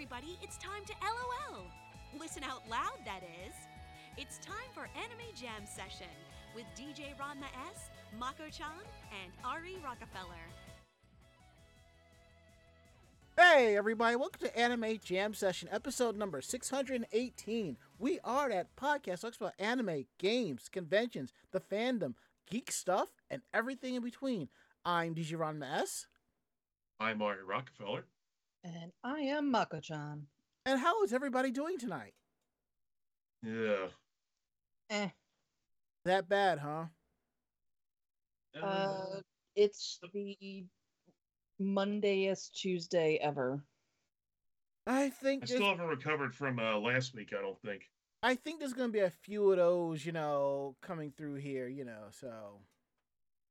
everybody, it's time to LOL. Listen out loud, that is. It's time for Anime Jam Session with DJ Ranma S, Mako chan, and Ari Rockefeller. Hey, everybody, welcome to Anime Jam Session, episode number 618. We are that podcast talks about anime, games, conventions, the fandom, geek stuff, and everything in between. I'm DJ Ranma S. I'm Ari Rockefeller. And I am Mako-chan. And how is everybody doing tonight? Yeah. Eh. That bad, huh? Uh, it's the Mondayest Tuesday ever. I think I there's, still haven't recovered from uh, last week. I don't think. I think there's gonna be a few of those, you know, coming through here, you know. So,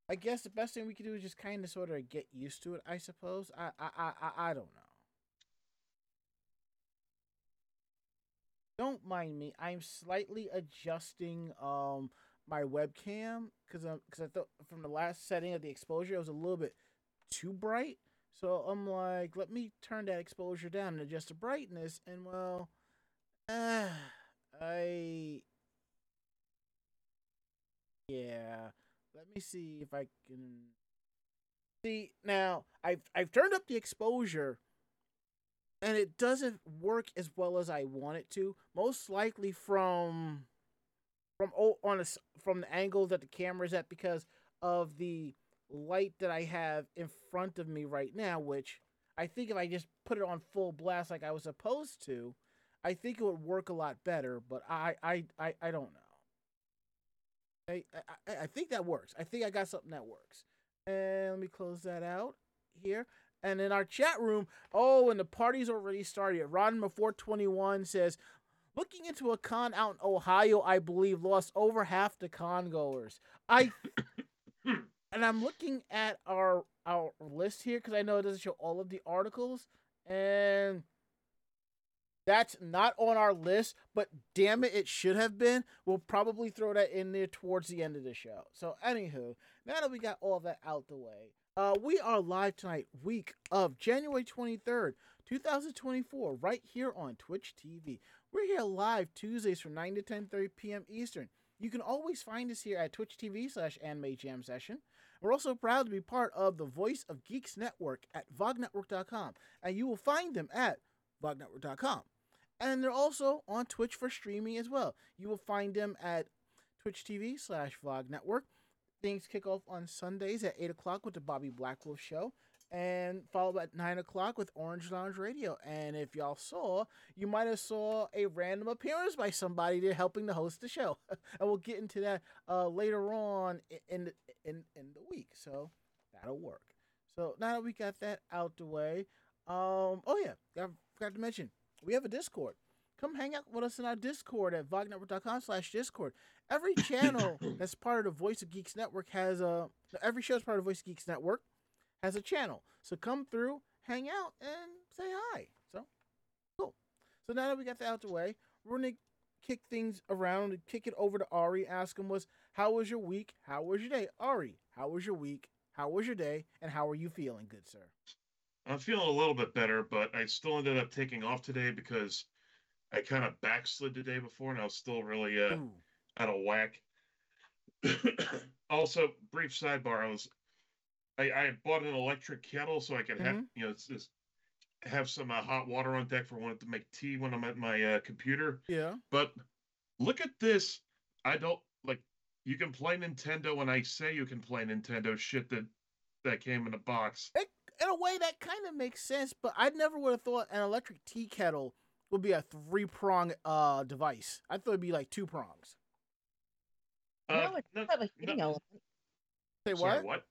I guess the best thing we could do is just kind of sort of get used to it. I suppose. I I I I, I don't know. Don't mind me. I'm slightly adjusting um my webcam because because I thought from the last setting of the exposure it was a little bit too bright. So I'm like, let me turn that exposure down and adjust the brightness. And well, uh, I yeah. Let me see if I can see now. I've I've turned up the exposure and it doesn't work as well as I want it to. Most likely from from oh, on a, from the angle that the camera's at because of the light that I have in front of me right now, which I think if I just put it on full blast like I was supposed to, I think it would work a lot better. But I I I, I don't know. I, I I think that works. I think I got something that works. And let me close that out here. And in our chat room, oh, and the party's already started. Rodman 421 says, looking into a con out in Ohio, I believe lost over half the con goers. I and I'm looking at our our list here because I know it doesn't show all of the articles, and that's not on our list. But damn it, it should have been. We'll probably throw that in there towards the end of the show. So, anywho, now that we got all that out the way, uh, we are live tonight, week of January 23rd, 2024, right here on Twitch TV. We're here live Tuesdays from 9 to 10:30 p.m. Eastern. You can always find us here at Twitch TV slash Anime Jam Session. We're also proud to be part of the Voice of Geeks Network at VogNetwork.com, and you will find them at VogNetwork.com. And they're also on Twitch for streaming as well. You will find them at Twitch TV slash Vog Network. Things kick off on Sundays at 8 o'clock with the Bobby Blackwolf Show, and followed at 9 o'clock with Orange Lounge Radio. And if y'all saw, you might have saw a random appearance by somebody there helping to host the show. and we'll get into that uh, later on in in, in the week. So that'll work. So now that we got that out the way, um, oh yeah, I forgot to mention, we have a Discord. Come hang out with us in our Discord at vognetwork.com slash Discord. Every channel that's part of the Voice of Geeks Network has a, every show is part of Voice of Geeks Network has a channel. So come through, hang out, and say hi. So cool. So now that we got that out the way, we're gonna kick things around and kick it over to Ari. Ask him was how was your week? How was your day? Ari, how was your week? How was your day? And how are you feeling, good sir? I'm feeling a little bit better, but I still ended up taking off today because I kind of backslid the day before, and I was still really uh, Ooh. out of whack. also, brief sidebar: I was I, I bought an electric kettle so I could have Mhm. you know just have some uh, hot water on deck for when to make tea when I'm at my uh, computer. Yeah. But look at this. I don't like you can play Nintendo when I say you can play Nintendo shit that that came in a box. It, in a way, that kind of makes sense, but I never would have thought an electric tea kettle would be a three prong uh device. I thought it'd be like two prongs. Uh, no, it does have a heating element. Say sorry, what? what?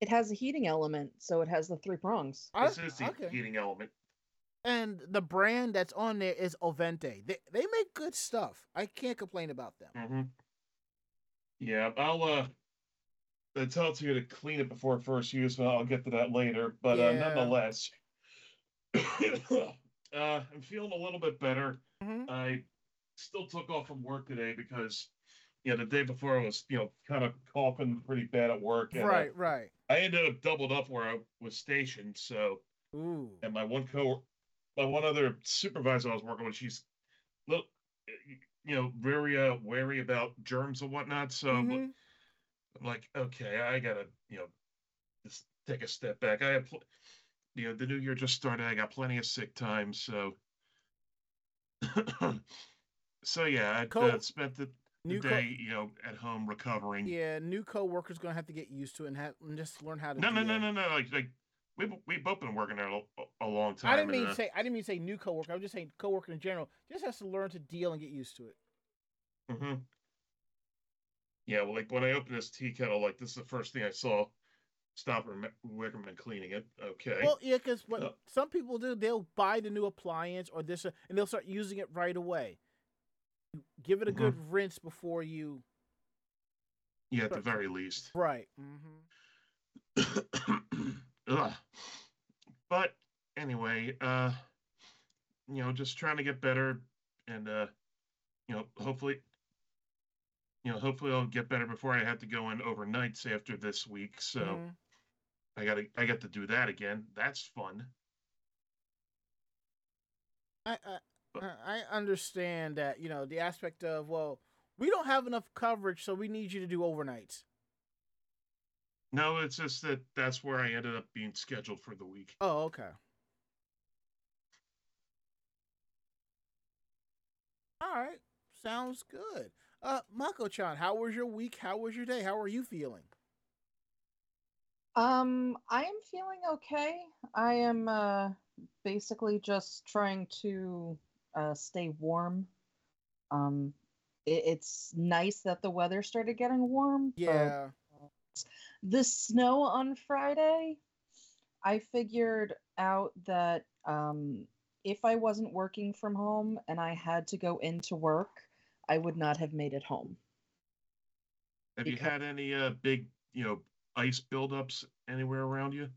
It has a heating element, so it has the three prongs. I- This is the okay. heating element. And the brand that's on there is Ovente. They they make good stuff. I can't complain about them. Mm-hmm. Yeah, I'll uh I tell you to clean it before first use, but I'll get to that later. But uh, nonetheless, uh, I'm feeling a little bit better. Mhm. I still took off from work today because, you know, the day before I was, you know, kind of coughing pretty bad at work. And, uh, Right, right. I ended up doubled up where I was stationed. So, Ooh. and my one co my one other supervisor I was working with, she's look you know, very uh, wary about germs and whatnot. So Mhm. I'm like, okay, I gotta, you know, just take a step back. I have, pl- you know, the new year just started. I got plenty of sick time, so. so yeah, I Co- uh, spent the, the New co- day, you know, at home recovering. Yeah, new coworkers gonna have to get used to it and, have, and just learn how to. No, no, no, no, no. Like, like we we both been working there a, a long time. I didn't and, mean uh, say I didn't mean say new coworker. I'm just saying coworker in general just has to learn to deal and get used to it. hmm Yeah, well, like when I opened this tea kettle, like this is the first thing I saw. Stop and cleaning it. Okay. Well, yeah, because what Uh, some people do, they'll buy the new appliance or this, uh, and they'll start using it right away. Give it a Mhm. good rinse before you. yeah, at the very least. Right. Mm-hmm. But anyway, uh, you know, just trying to get better, and uh, you know, hopefully, you know, hopefully I'll get better before I have to go in overnights after this week. So Mhm. I gotta, I got to do that again. That's fun. I, I I understand that you know the aspect of well, we don't have enough coverage, so we need you to do overnights. No, it's just that that's where I ended up being scheduled for the week. Oh, okay. All right, sounds good. Uh, Mako-chan, how was your week? How was your day? How are you feeling? Um, I am feeling okay. I am uh basically just trying to uh stay warm. Um, it, it's nice that the weather started getting warm. Yeah. the snow on Friday, I figured out that um if I wasn't working from home and I had to go into work, I would not have made it home. Have you had any uh big, you know, ice buildups anywhere around you?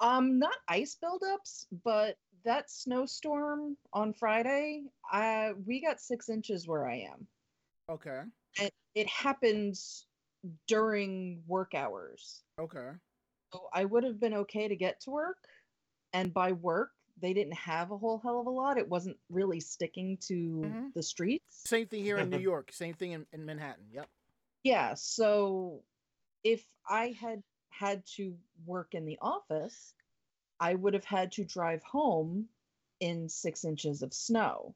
Um, not ice buildups, but that snowstorm on Friday, uh, we got six inches where I am. Okay. And it happened during work hours. Okay. So I would have been okay to get to work. And by work, they didn't have a whole hell of a lot. It wasn't really sticking to Mhm. the streets. Same thing here in New York. Same thing in, in Manhattan. Yep. Yeah, so if I had had to work in the office, I would have had to drive home in six inches of snow.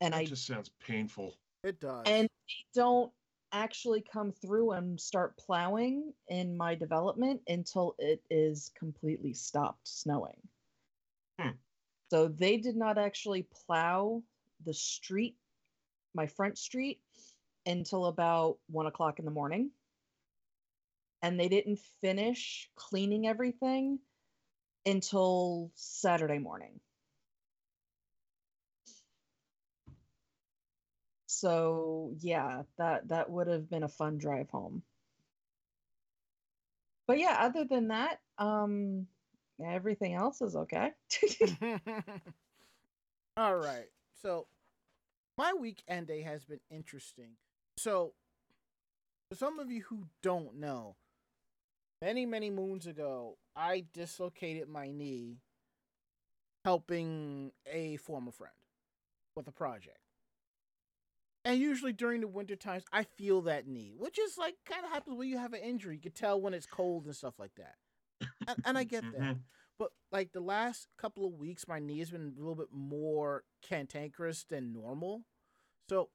And That I just sounds painful. It does. and they don't actually come through and start plowing in my development until it is completely stopped snowing. Hmm. So they did not actually plow the street, my front street, until about one o'clock in the morning. And they didn't finish cleaning everything until Saturday morning. So yeah, that that would have been a fun drive home. But yeah, other than that, um everything else is okay. All right. So my weekend day has been interesting. So for some of you who don't know, many, many moons ago, I dislocated my knee helping a former friend with a project. And usually during the winter times, I feel that knee, which is like kind of happens when you have an injury. You can tell when it's cold and stuff like that. And, and I get that. Mhm. But like the last couple of weeks, my knee has been a little bit more cantankerous than normal. So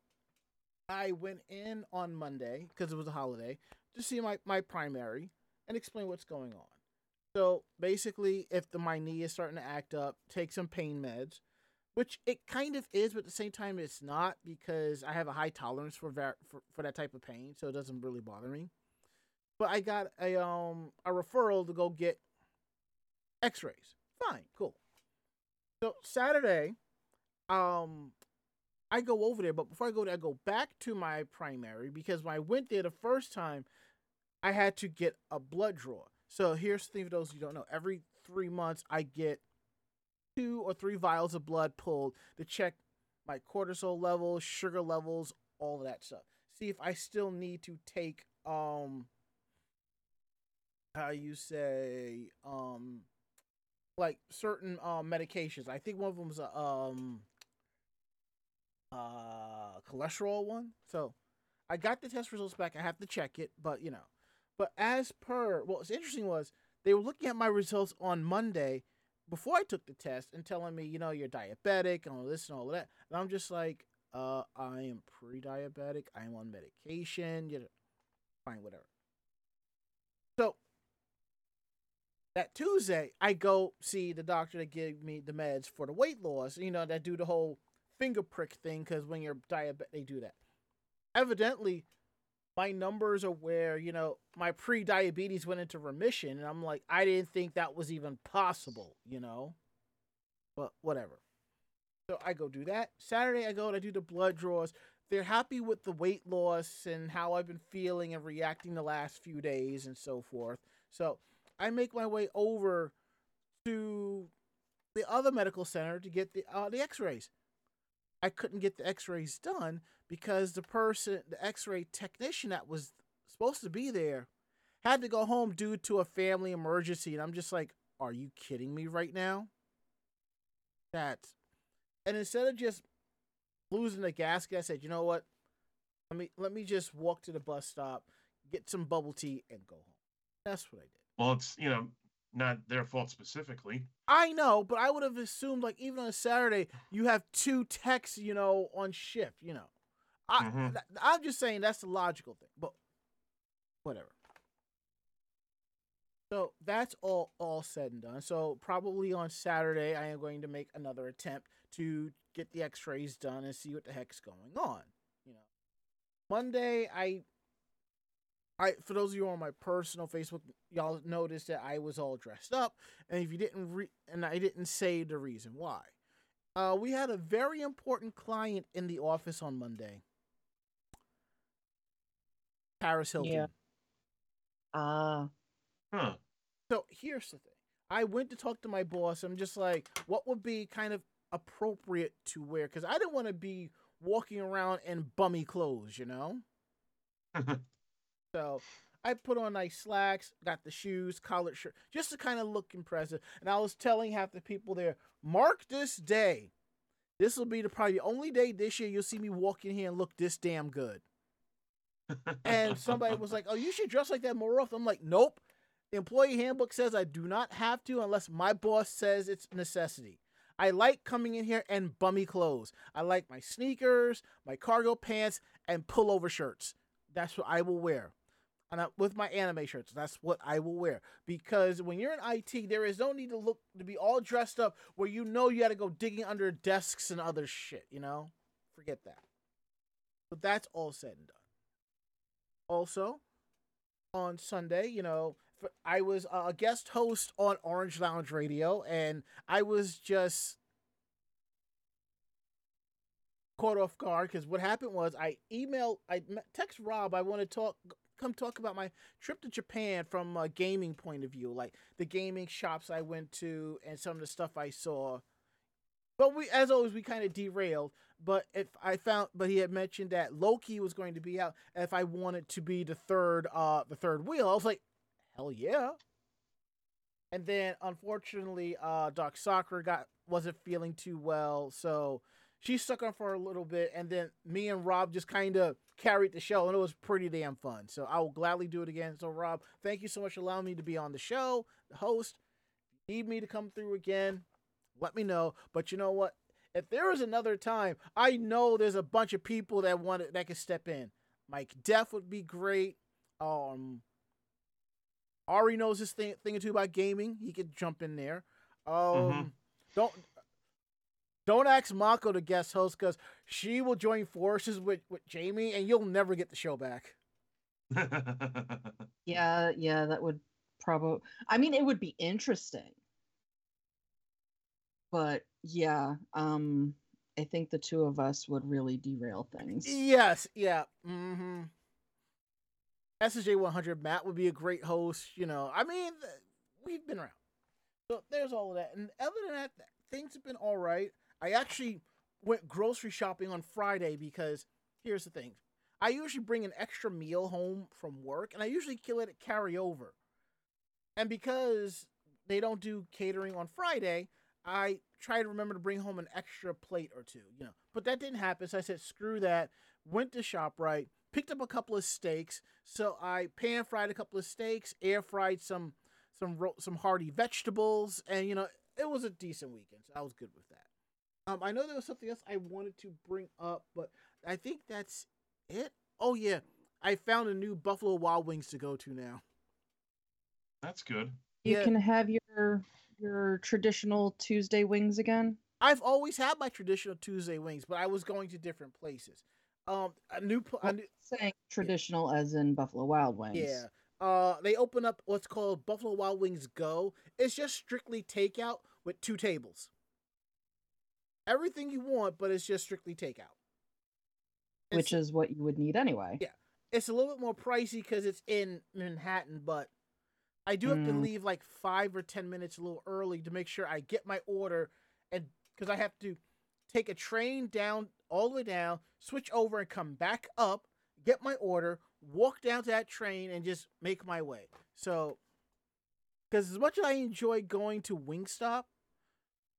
I went in on Monday because it was a holiday to see my, my primary and explain what's going on. So basically, if the my knee is starting to act up, take some pain meds, which it kind of is, but at the same time, it's not because I have a high tolerance for va- for, for that type of pain, so it doesn't really bother me. But I got a um a referral to go get X-rays. Fine, cool. So Saturday, um, I go over there, but before I go there, I go back to my primary because when I went there the first time, I had to get a blood draw. So here's the thing for those who don't know: every three months, I get two or three vials of blood pulled to check my cortisol levels, sugar levels, all of that stuff. See if I still need to take um how you say um like certain um medications. I think one of them was a um uh cholesterol one. So I got the test results back. I have to check it, but you know. But as per what was interesting was they were looking at my results on Monday before I took the test and telling me, you know, you're diabetic and all this and all that. And I'm just like, uh, I am pre-diabetic. I am on medication. You know, fine, whatever. So that Tuesday, I go see the doctor that gave me the meds for the weight loss. You know, that do the whole finger prick thing because when you're diabetic, they do that. Evidently, my numbers are where you know my pre-diabetes went into remission, and I'm like, I didn't think that was even possible. You know, but whatever. So I go do that. Saturday, I go and I do the blood draws. They're happy with the weight loss and how I've been feeling and reacting the last few days and so forth. So I make my way over to the other medical center to get the uh, the X-rays. I couldn't get the X-rays done because the person, the X-ray technician that was supposed to be there, had to go home due to a family emergency, and I'm just like, "Are you kidding me right now?" That, and instead of just losing the gasket, I said, "You know what? Let me let me just walk to the bus stop, get some bubble tea, and go home." That's what I did. Well, it's you know not their fault specifically. I know, but I would have assumed like even on a Saturday you have two techs, you know, on shift. You know, I Mhm. th- I'm just saying that's the logical thing, but whatever. So that's all all said and done. So probably on Saturday I am going to make another attempt to get the X-rays done and see what the heck's going on. You know, Monday I I for those of you on my personal Facebook, y'all noticed that I was all dressed up, and if you didn't re- and I didn't say the reason why. Uh, we had a very important client in the office on Monday. Paris Hilton. Yeah. Ah, Huh. So here's the thing. I went to talk to my boss. I'm just like, what would be kind of appropriate to wear? Because I didn't want to be walking around in bummy clothes, you know? So I put on nice slacks, got the shoes, collared shirt, just to kind of look impressive. And I was telling half the people there, mark this day. This will be the probably the only day this year you'll see me walk in here and look this damn good. And somebody was like, "Oh, you should dress like that more often." I'm like, "Nope." The employee handbook says I do not have to unless my boss says it's necessity. I like coming in here in bummy clothes. I like my sneakers, my cargo pants, and pullover shirts. That's what I will wear. And I, with my anime shirts, that's what I will wear. Because when you're in IT, there is no need to look to be all dressed up where you know you got to go digging under desks and other shit. You know, forget that. But that's all said and done. Also, on Sunday, you know, I was a guest host on Orange Lounge Radio, and I was just caught off guard because what happened was I emailed, I text Rob, I want to talk, come talk about my trip to Japan from a gaming point of view, like the gaming shops I went to and some of the stuff I saw. But we, as always, we kind of derailed. But if I found, but he had mentioned that Loki was going to be out. If I wanted to be the third, uh, the third wheel, I was like, hell yeah. And then unfortunately, uh, DarkSakura got wasn't feeling too well, so she stuck on for a little bit. And then me and Rob just kind of carried the show, and it was pretty damn fun. So I will gladly do it again. So Rob, thank you so much for allowing me to be on the show, the host. Need me to come through again? Let me know. But you know what? If there is another time, I know there's a bunch of people that want it, that can step in. Mike Def would be great. Um, Ari knows his thing, thing or two about gaming. He could jump in there. Um, Mhm. don't don't ask Mako to guest host because she will join forces with with Jamie, and you'll never get the show back. yeah, yeah, that would probably. I mean, it would be interesting, but yeah, um, I think the two of us would really derail things. Yes, yeah. Mm-hmm. SSJ 100 Matt would be a great host. You know, I mean, we've been around. So there's all of that. And other than that, things have been all right. I actually went grocery shopping on Friday because here's the thing I usually bring an extra meal home from work and I usually kill it at carryover. And because they don't do catering on Friday, I try to remember to bring home an extra plate or two, you know. But that didn't happen, so I said screw that. Went to Shoprite, picked up a couple of steaks. So I pan fried a couple of steaks, air fried some some some hearty vegetables, and you know it was a decent weekend. So I was good with that. Um, I know there was something else I wanted to bring up, but I think that's it. Oh yeah, I found a new Buffalo Wild Wings to go to now. That's good. You Yeah. can have your your traditional Tuesday wings again. I've always had my traditional Tuesday wings, but I was going to different places. Um, a new, pl- a new saying traditional as in Buffalo Wild Wings. yeah. Uh, they open up what's called Buffalo Wild Wings Go. It's just strictly takeout with two tables. Everything you want, but it's just strictly takeout. Which is what you would need anyway. Yeah. it's a little bit more pricey because it's in Manhattan, but I do have to Mm. leave like five or ten minutes a little early to make sure I get my order, and because I have to take a train down all the way down, switch over, and come back up, get my order, walk down to that train, and just make my way. So, because as much as I enjoy going to Wingstop,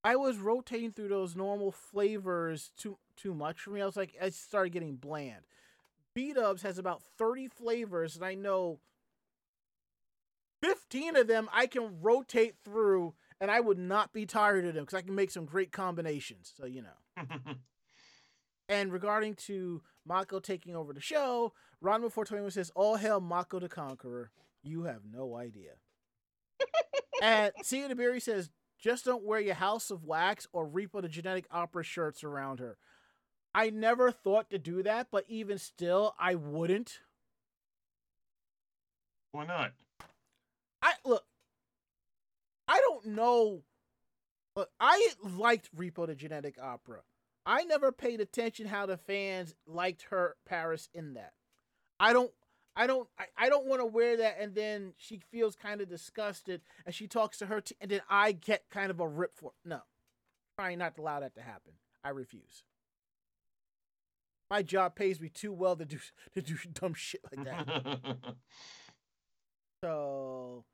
I was rotating through those normal flavors too too much for me. I was like, I started getting bland. B Dubs has about 30 flavors, and I know 15 of them I can rotate through, and I would not be tired of them because I can make some great combinations. So, you know. And regarding to Mako taking over the show, Rodman 421 says, All hail Mako the Conqueror. You have no idea. and Sia the Berry says, Just don't wear your House of Wax or Repo the Genetic Opera shirts around her. I never thought to do that, but even still, I wouldn't. Why not? I look. I don't know. Look, I liked Repo the Genetic Opera. I never paid attention how the fans liked her Paris in that. I don't. I don't. I, I don't want to wear that, and then she feels kind of disgusted, and she talks to her, t- and then I get kind of a rip for. No, trying not to allow that to happen. I refuse. My job pays me too well to do to do dumb shit like that. So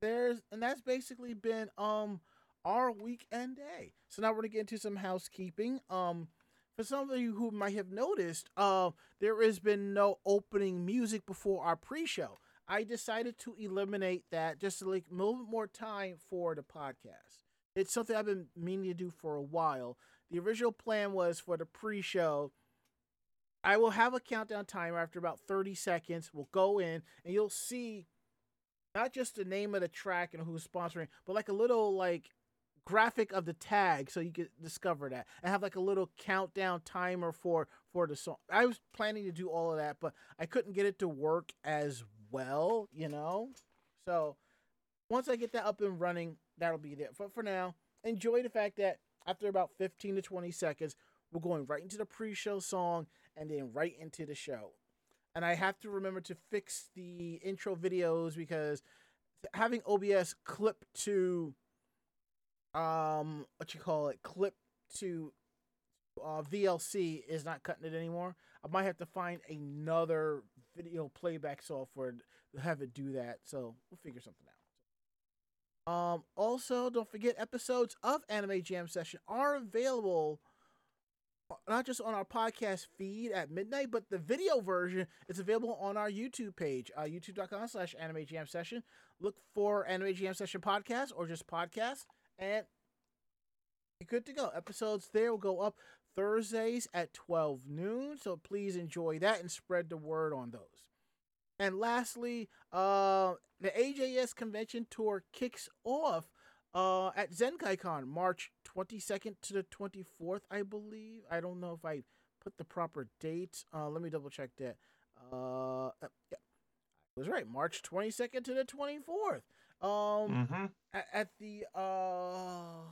there's and that's basically been um our weekend day. So now we're gonna get into some housekeeping. Um for some of you who might have noticed, uh, there has been no opening music before our pre-show. I decided to eliminate that just to like a little more time for the podcast. It's something I've been meaning to do for a while. The original plan was for the pre-show. I will have a countdown timer after about 30 seconds. We'll go in and you'll see not just the name of the track and who's sponsoring, but like a little like graphic of the tag so you could discover that and have like a little countdown timer for for the song. I was planning to do all of that, but I couldn't get it to work as well, you know. So once I get that up and running, that'll be there. But for now, enjoy the fact that after about 15 to 20 seconds, we're going right into the pre-show song and then right into the show and I have to remember to fix the intro videos because having OBS clip to um what you call it clip to uh, VLC is not cutting it anymore. I might have to find another video playback software to have it do that. So we'll figure something out. Um, also, don't forget episodes of Anime Jam Session are available not just on our podcast feed at midnight, but the video version is available on our YouTube page, uh, youtube.com slash anime jam session. Look for anime jam session podcast or just podcast, and good to go. Episodes there will go up Thursdays at 12 noon, so please enjoy that and spread the word on those. And lastly, uh, the AJS convention tour kicks off uh, at ZenkaiCon, March 22nd to the 24th, I believe. I don't know if I put the proper date. Uh, let me double check that. Uh, uh, yeah, I was right. March 22nd to the 24th. Um, hmm at, at the uh,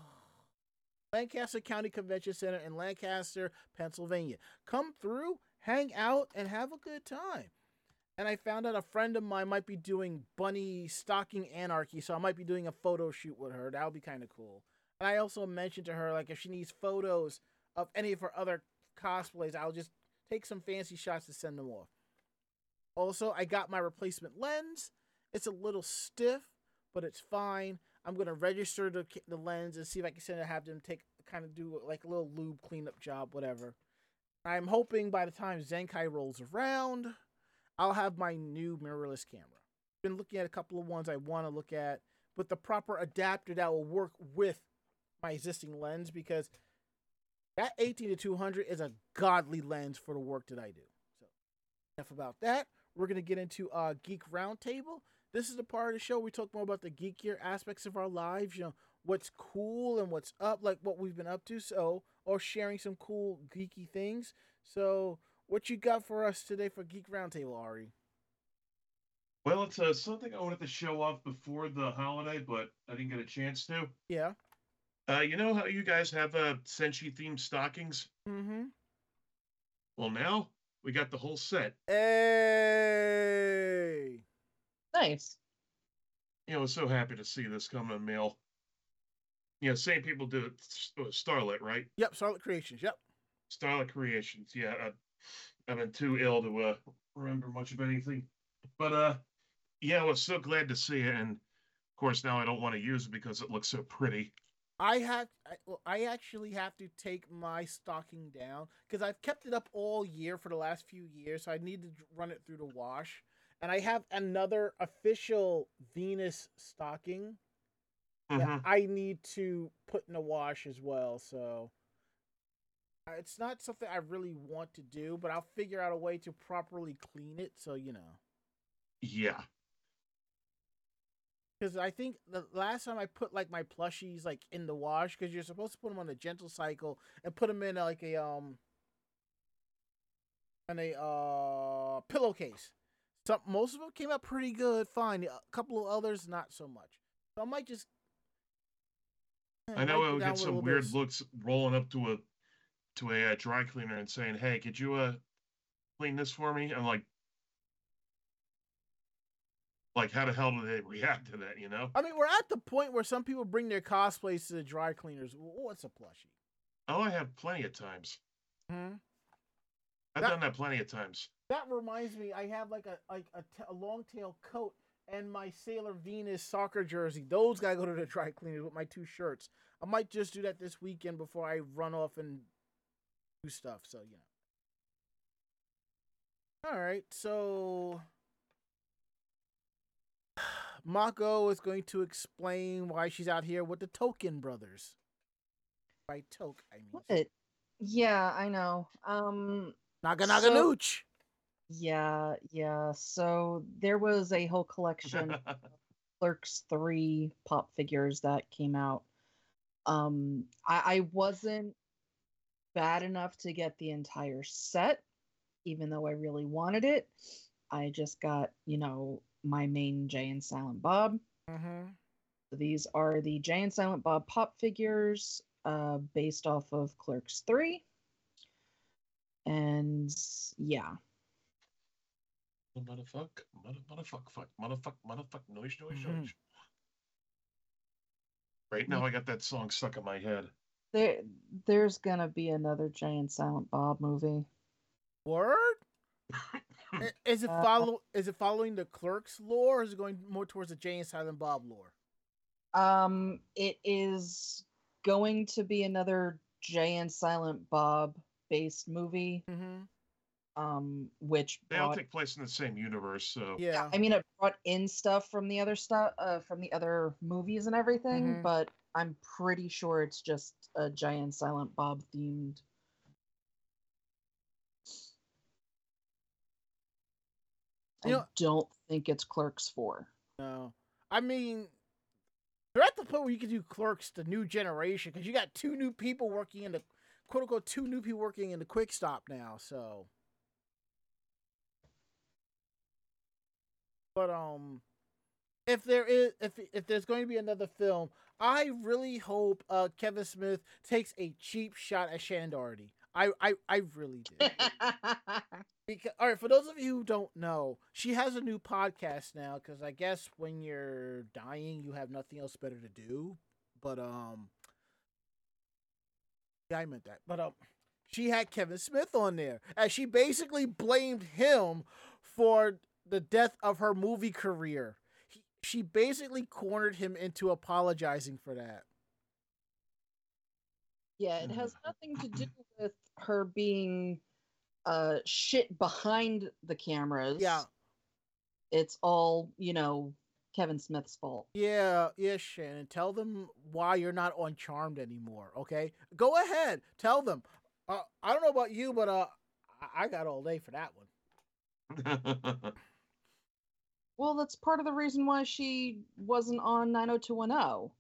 Lancaster County Convention Center in Lancaster, Pennsylvania. Come through, hang out, and have a good time. And I found out a friend of mine might be doing bunny stocking anarchy, so I might be doing a photo shoot with her. That would be kind of cool. And I also mentioned to her like if she needs photos of any of her other cosplays, I'll just take some fancy shots to send them off. Also, I got my replacement lens. It's a little stiff, but it's fine. I'm gonna register the the lens and see if I can send it. Have them take kind of do like a little lube cleanup job, whatever. I'm hoping by the time Zenkai rolls around, I'll have my new mirrorless camera. Been looking at a couple of ones I want to look at with the proper adapter that will work with my existing lens because that 18 to 200 is a godly lens for the work that I do. So enough about that. We're gonna get into uh geek roundtable. This is the part of the show we talk more about the geekier aspects of our lives. You know what's cool and what's up, like what we've been up to. So or sharing some cool geeky things. So what you got for us today for geek roundtable, Ari? Well, it's uh, something I wanted to show off before the holiday, but I didn't get a chance to. Yeah. Uh, you know how you guys have uh, Senshi themed stockings? Mm-hmm. Well, now we got the whole set. Hey. Nice. You know, I was so happy to see this coming in mail. You know, same people do it. S- uh, right? Yep. Starlet Creations. Yep. Starlet Creations. Yeah, uh, I've been too ill to uh, remember much of anything. But uh, yeah, I was so glad to see it, and of course now I don't want to use it because it looks so pretty. I have I, well, I actually have to take my stocking down because I've kept it up all year for the last few years. So I need to run it through the wash, and I have another official Venus stocking that Mhm. I need to put in the wash as well. So uh, it's not something I really want to do, but I'll figure out a way to properly clean it. So you know. Yeah. Because I think the last time I put like my plushies like in the wash, because you're supposed to put them on a gentle cycle and put them in uh, like a um, in a uh pillowcase. Some most of them came out pretty good, fine. A couple of others not so much. So I might just. I know I would get some little bit weird looks rolling up to a to a uh, dry cleaner and saying, "Hey, could you uh clean this for me?" I'm like, like how the hell do they react to that? You know? I mean, we're at the point where some people bring their cosplays to the dry cleaners. What's a plushie? Oh, I have plenty of times. Hmm. I've That- done that plenty of times. That reminds me, I have like a like a, t- a long tail coat and my Sailor Venus soccer jersey. Those gotta go to the dry cleaners with my two shirts. I might just do that this weekend before I run off and do stuff. So you know. All right, so Mako is going to explain why she's out here with the Token brothers. By Toke, I mean. What? Yeah, I know. Um, Naga Naga So- Nooch. yeah, yeah. So there was a whole collection of Clerks 3 pop figures that came out. Um I, I wasn't bad enough to get the entire set, even though I really wanted it. I just got, you know, my main Jay and Silent Bob. Mm-hmm. So these are the Jay and Silent Bob pop figures uh, based off of Clerks 3. And yeah. motherfuck, mother, motherfuck, fuck, motherfuck, motherfuck, noise, noise, Mhm. noise. Right now, I got that song stuck in my head. There there's gonna be another Jay and Silent Bob movie. Word? Is it Uh, follow? Is it following the Clerks lore, or is it going more towards the Jay and Silent Bob lore? Um it is going to be another Jay and Silent Bob based movie. Mm-hmm. Um which They all take place in the same universe, so Yeah. I mean, it brought in stuff from the other stuff, uh, from the other movies and everything, Mhm. but I'm pretty sure it's just a giant Silent Bob themed. You I know- don't think it's Clerks four. No, I mean, they're at the point where you can do Clerks, the new generation, because you got two new people working in the quote unquote two new people working in the Quick Stop now. So, but um, if there is if if there's going to be another film, I really hope uh Kevin Smith takes a cheap shot at Shannen Doherty. I I I really do. Because all right, for those of you who don't know, she has a new podcast now. Because I guess when you're dying, you have nothing else better to do. But um, yeah, I meant that. But um, she had Kevin Smith on there, and she basically blamed him for the death of her movie career. He, she basically cornered him into apologizing for that. Yeah, it has nothing to do with her being uh shit behind the cameras. Yeah. It's all, you know, Kevin Smith's fault. Yeah, yeah, Shannen. Tell them why you're not on Charmed anymore. Okay, go ahead. Tell them. Uh, I don't know about you, but uh, I- I got all day for that one. Well, that's part of the reason why she wasn't on 90210.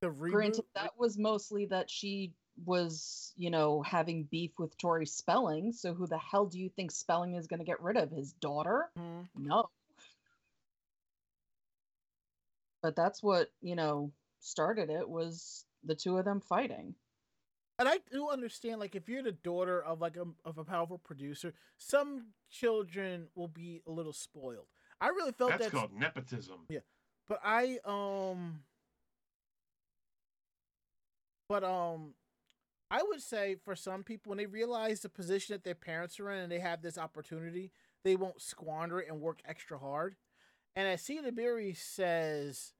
The reboot. Granted, that was mostly that she was, you know, having beef with Tori Spelling. So who the hell do you think Spelling is going to get rid of? His daughter? Mhm. No. But that's what, you know, started it was the two of them fighting. And I do understand, like, if you're the daughter of like a of a powerful producer, some children will be a little spoiled. I really felt That's that, called nepotism. Yeah. but I um, but um, I would say for some people when they realize the position that their parents are in and they have this opportunity, they won't squander it and work extra hard. And as Cena Berry says,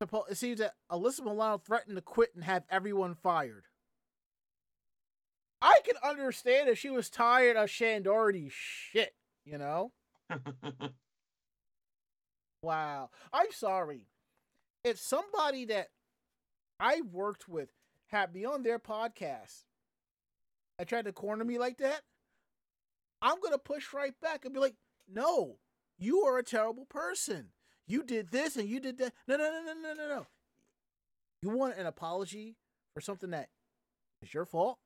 it seems that Alyssa Milano threatened to quit and have everyone fired. I can understand if she was tired of Shannen Doherty's shit, you know? Wow. I'm sorry. If somebody that I worked with had me on their podcast and tried to corner me like that, I'm going to push right back and be like, no, you are a terrible person. You did this and you did that. No, no, no, no, no, no, no. You want an apology for something that is your fault?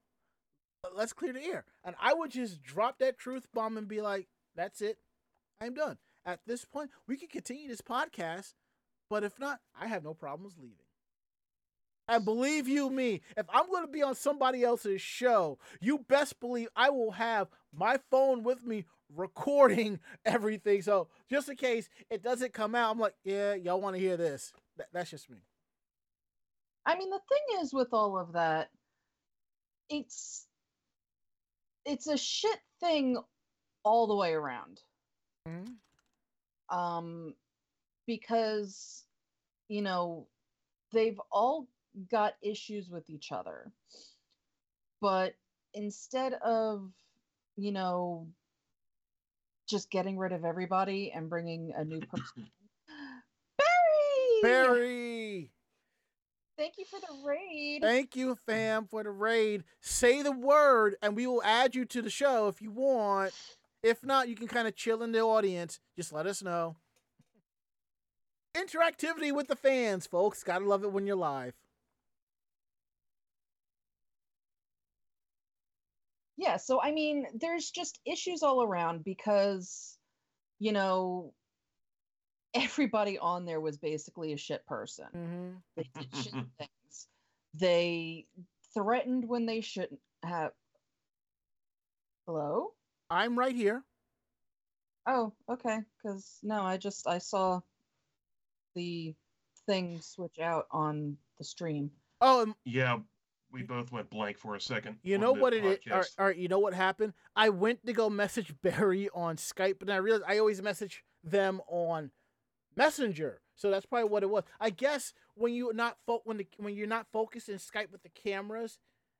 Let's clear the air. And I would just drop that truth bomb and be like, that's it. I'm done. At this point, we can continue this podcast, but if not, I have no problems leaving. And believe you me, if I'm going to be on somebody else's show, you best believe I will have my phone with me recording everything. So just in case it doesn't come out, I'm like, yeah, y'all want to hear this. That, that's just me. I mean, the thing is with all of that, it's it's a shit thing all the way around. Um because you know, they've all got issues with each other. But instead of, you know, just getting rid of everybody and bringing a new person Barry! Barry, Thank you for the raid. thank you, fam, for the raid. Say the word, and we will add you to the show if you want. If not, you can kind of chill in the audience. Just let us know. Interactivity with the fans, folks. Gotta love it when you're live. Yeah, so I mean, there's just issues all around because, you know, everybody on there was basically a shit person. Mm-hmm. They did shit things. They threatened when they shouldn't have. Hello? I'm right here. Oh, okay. Because no, I just I saw the thing switch out on the stream. Oh, and yeah, we both went blank for a second. you know what it is? All right, podcast. all right, you know what happened? I went to go message Barry on Skype, but I realized I always message them on Messenger. So that's probably what it was. I guess when you're not fo- when the when you're not focused in Skype with the cameras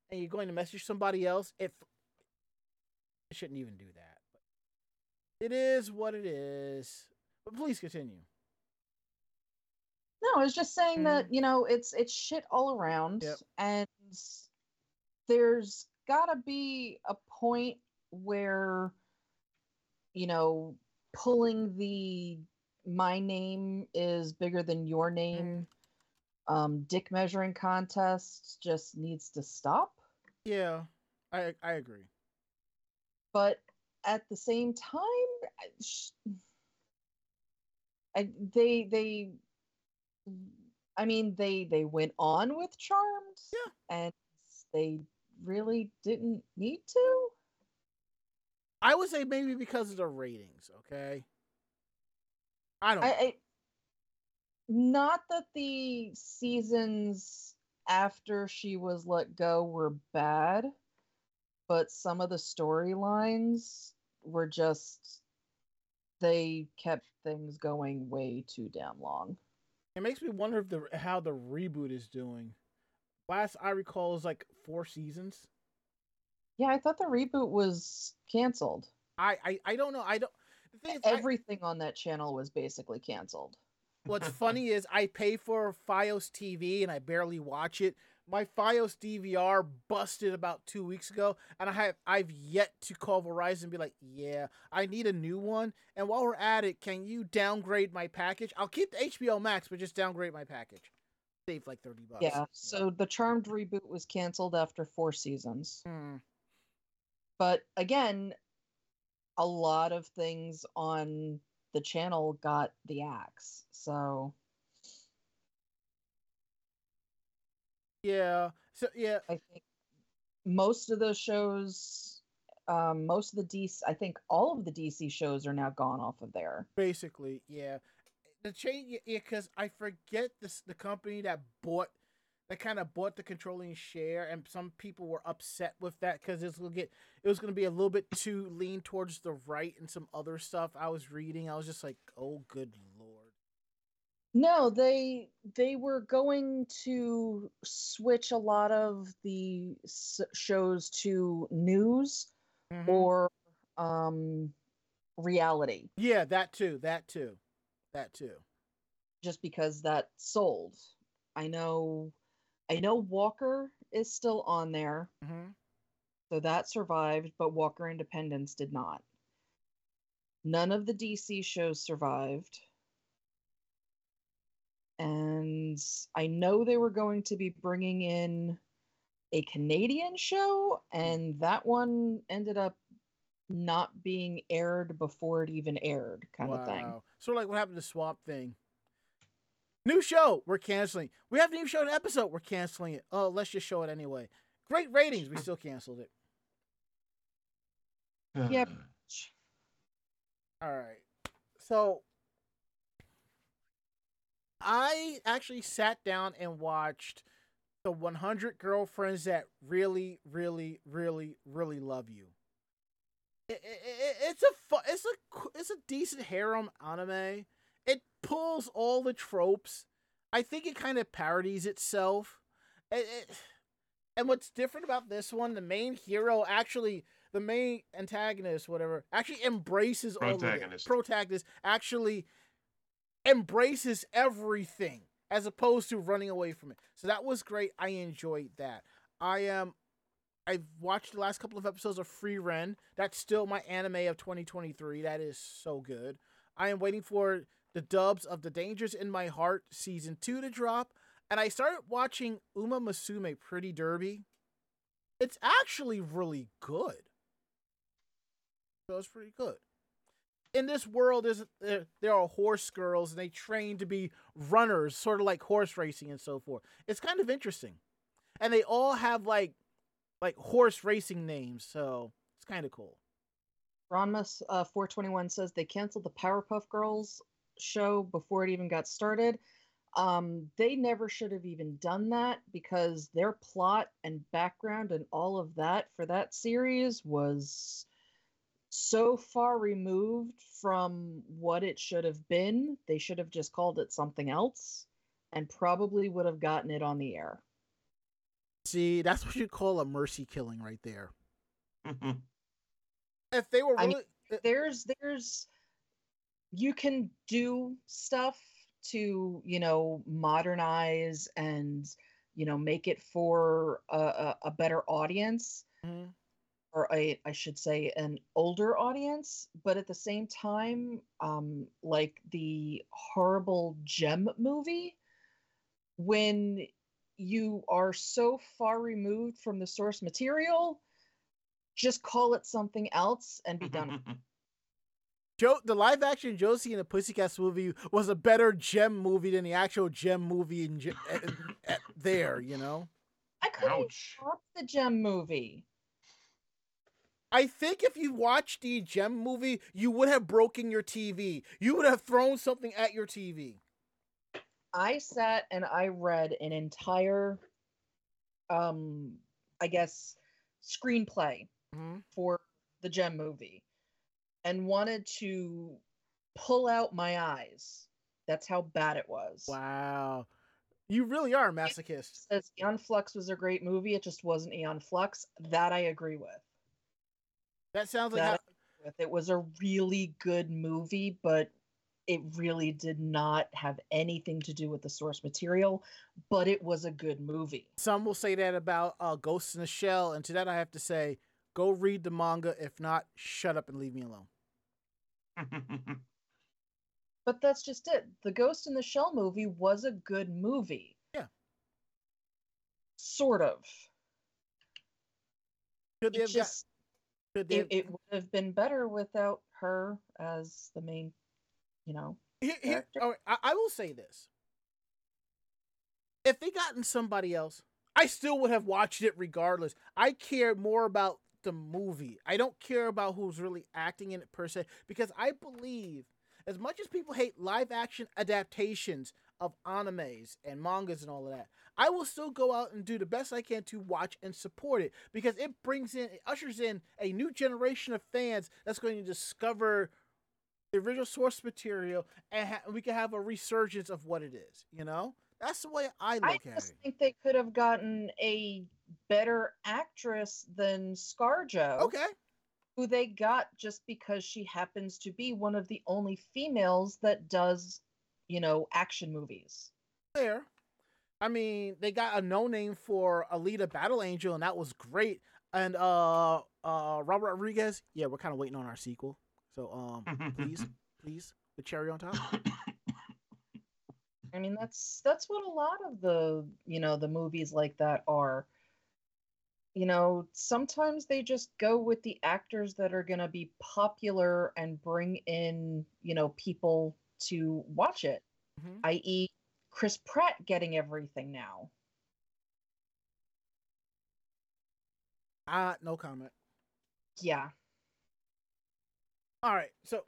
and you're going to message somebody else, it f- I shouldn't even do that. But it is what it is. But please continue. No, I was just saying that hmm. you know it's it's shit all around, Yep. and there's gotta be a point where you know pulling the my name is bigger than your name. Um dick measuring contest just needs to stop. Yeah, I I agree. but at the same time sh- I they they I mean they they went on with Charmed Yeah. and they really didn't need to I would say maybe because of the ratings. Okay. I don't. I, I not that the seasons after she was let go were bad but some of the storylines were just they kept things going way too damn long. It makes me wonder if the how the reboot is doing. Last I recall is like four seasons. Yeah, I thought the reboot was canceled. I I, I don't know. I don't. The thing is, I- Everything on that channel was basically canceled. what's funny is I pay for FiOS TV and I barely watch it. My FiOS DVR busted about two weeks ago, and I have I've yet to call Verizon and be like, "Yeah, I need a new one." And while we're at it, can you downgrade my package? I'll keep the HBO Max, but just downgrade my package. Save like thirty bucks. Yeah. So the Charmed reboot was canceled after four seasons. Hmm. But again, a lot of things on the channel got the axe. So yeah. So yeah, I think most of those shows, um, most of the DC, I think all of the DC shows are now gone off of there. Basically, yeah. The change, yeah, because I forget this the company that bought that kind of bought the controlling share, and some people were upset with that because it's gonna get it was gonna be a little bit too lean towards the right and some other stuff I was reading. I was just like, oh, good lord. No, they they were going to switch a lot of the s- shows to news Mhm. or um reality yeah, that too, that too, that too. just because that sold. I know I know Walker is still on there, hmm so that survived, but Walker Independence did not. None of the DC shows survived. And I know they were going to be bringing in a Canadian show, and that one ended up not being aired before it even aired, kind of thing. Sort of like what happened to Swamp Thing. New show, we're canceling. We haven't even shown an episode, we're canceling it. Oh, let's just show it anyway. Great ratings, we still canceled it. Yep. All right. So I actually sat down and watched the 100 girlfriends that really, really, really, really love you. It, it, it- it's a fu- it's a it's a decent harem anime. It pulls all the tropes. I think it kind of parodies itself. It, it, and what's different about this one, the main hero actually, the main antagonist, whatever, actually embraces all of it. Protagonist. Protagonist actually embraces everything as opposed to running away from it. So that was great. I enjoyed that. I am. I've watched the last couple of episodes of Frieren. That's still my anime of 2023. That is so good. I am waiting for the dubs of The Dangers in My Heart season 2 to drop. And I started watching Uma Musume Pretty Derby. It's actually really good. So it's pretty good. In this world, there's, there, are horse girls and they train to be runners, sort of like horse racing and so forth. It's kind of interesting. And they all have like horse racing names, so it's kind of cool. Ronmus uh, 421 says they canceled the Powerpuff Girls show before it even got started. Um, they never should have even done that because their plot and background and all of that for that series was so far removed from what it should have been. They should have just called it something else and probably would have gotten it on the air. See, that's what you call a mercy killing right there. Mhm. If they were I really, mean, there's there's you can do stuff to you know modernize and you know make it for a, a, a better audience Mhm. Or a i should say an older audience but at the same time um like the horrible Jem movie when you are so far removed from the source material just call it something else and be done. Joe, the live action Josie and the Pussycats movie was a better Jem movie than the actual Jem movie in, Ge- at, at there. You know, i couldn't Ouch. watch the Jem movie I think if you watched the Jem movie, you would have broken your TV. You would have thrown something at your TV. I sat and I read an entire, um, I guess, screenplay Mhm. for the Jem movie, and wanted to pull out my eyes. That's how bad it was. Wow. You really are a masochist. Says Aeon Flux was a great movie. It just wasn't Aeon Flux. That I agree with. That sounds like That how, with. It was a really good movie, but it really did not have anything to do with the source material. But it was a good movie. some will say that about uh, Ghost in the Shell, and to that I have to say, go read the manga. If not, shut up and leave me alone. But that's just it. The Ghost in the Shell movie was a good movie. Yeah. Sort of. Could they It have just could it, it would have been better without her as the main, you know. here, here, character. all right, I, I will say this. If they gotten somebody else, I still would have watched it regardless. I care more about the movie. I don't care about who's really acting in it per se, because I believe, as much as people hate live action adaptations of animes and mangas and all of that, I will still go out and do the best I can to watch and support it because it brings in, it ushers in a new generation of fans that's going to discover the original source material and ha- we can have a resurgence of what it is. You know, that's the way I look I at just it. think they could have gotten a better actress than ScarJo, Okay, who they got just because she happens to be one of the only females that does, you know, action movies. There. I mean, they got a no name for Alita Battle Angel, and that was great. And uh, uh, Robert Rodriguez, yeah, we're kind of waiting on our sequel. So, um, please, please, the cherry on top. I mean, that's that's what a lot of the, you know, the movies like that are. You know, sometimes they just go with the actors that are going to be popular and bring in, you know, people to watch it, Mhm. i.e., Chris Pratt getting everything now. Ah, no comment. Yeah. All right, so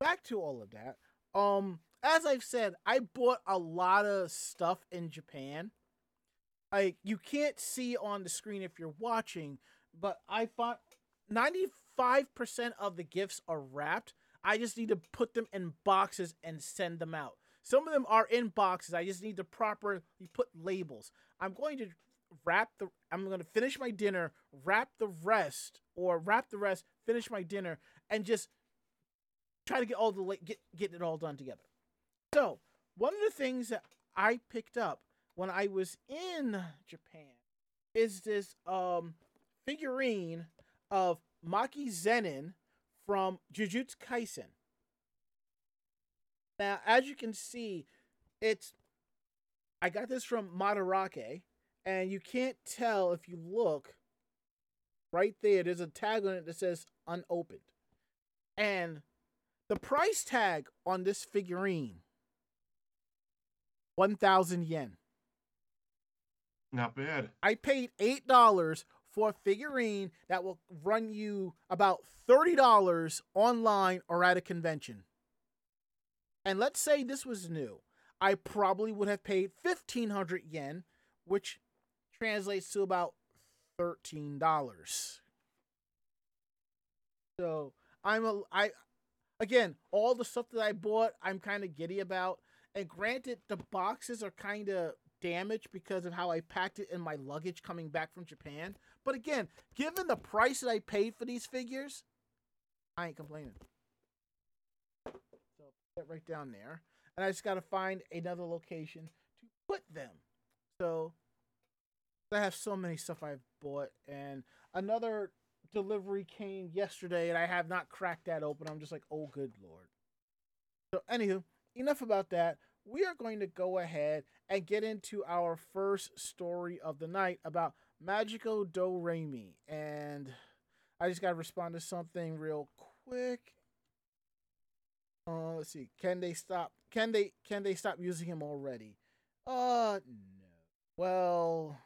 back to all of that. Um, as I've said, I bought a lot of stuff in Japan. Like you can't see on the screen if you're watching, but I bought ninety five percent of the gifts are wrapped. I just need to put them in boxes and send them out. Some of them are in boxes. I just need to properly put labels. I'm going to wrap the I'm going to finish my dinner, wrap the rest or wrap the rest, finish my dinner and just try to get all the get get it all done together. So, one of the things that I picked up when I was in Japan is this um figurine of Maki Zenin from Jujutsu Kaisen. Now, as you can see, it's I got this from Mandarake, and you can't tell if you look right there. There's a tag on it that says unopened, and the price tag on this figurine one thousand yen. Not bad. I paid eight dollars for a figurine that will run you about thirty dollars online or at a convention. And let's say this was new, I probably would have paid fifteen hundred yen, which translates to about thirteen dollars. So I'm a I again all the stuff that I bought I'm kind of giddy about. And granted, the boxes are kind of damaged because of how I packed it in my luggage coming back from Japan. But again, given the price that I paid for these figures, I ain't complaining. So put that right down there. And I just got to find another location to put them. So I have so many stuff I've bought. And another delivery came yesterday, and I have not cracked that open. I'm just like, oh, good lord. So, anywho, enough about that. We are going to go ahead and get into our first story of the night about Magical Do Re Mi. And I just got to respond to something real quick. Uh, let's see. Can they stop? Can they? Can they stop using him already? Uh, no. Well,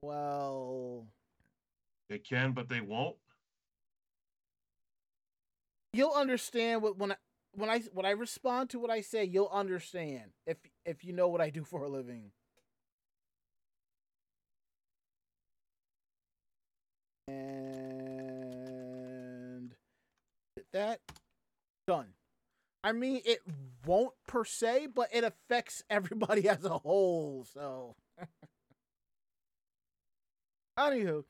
well. They can, but they won't. You'll understand what when I when I when I respond to what I say. You'll understand if if you know what I do for a living. And that done. I mean, it won't per se, but it affects everybody as a whole. So, anywho,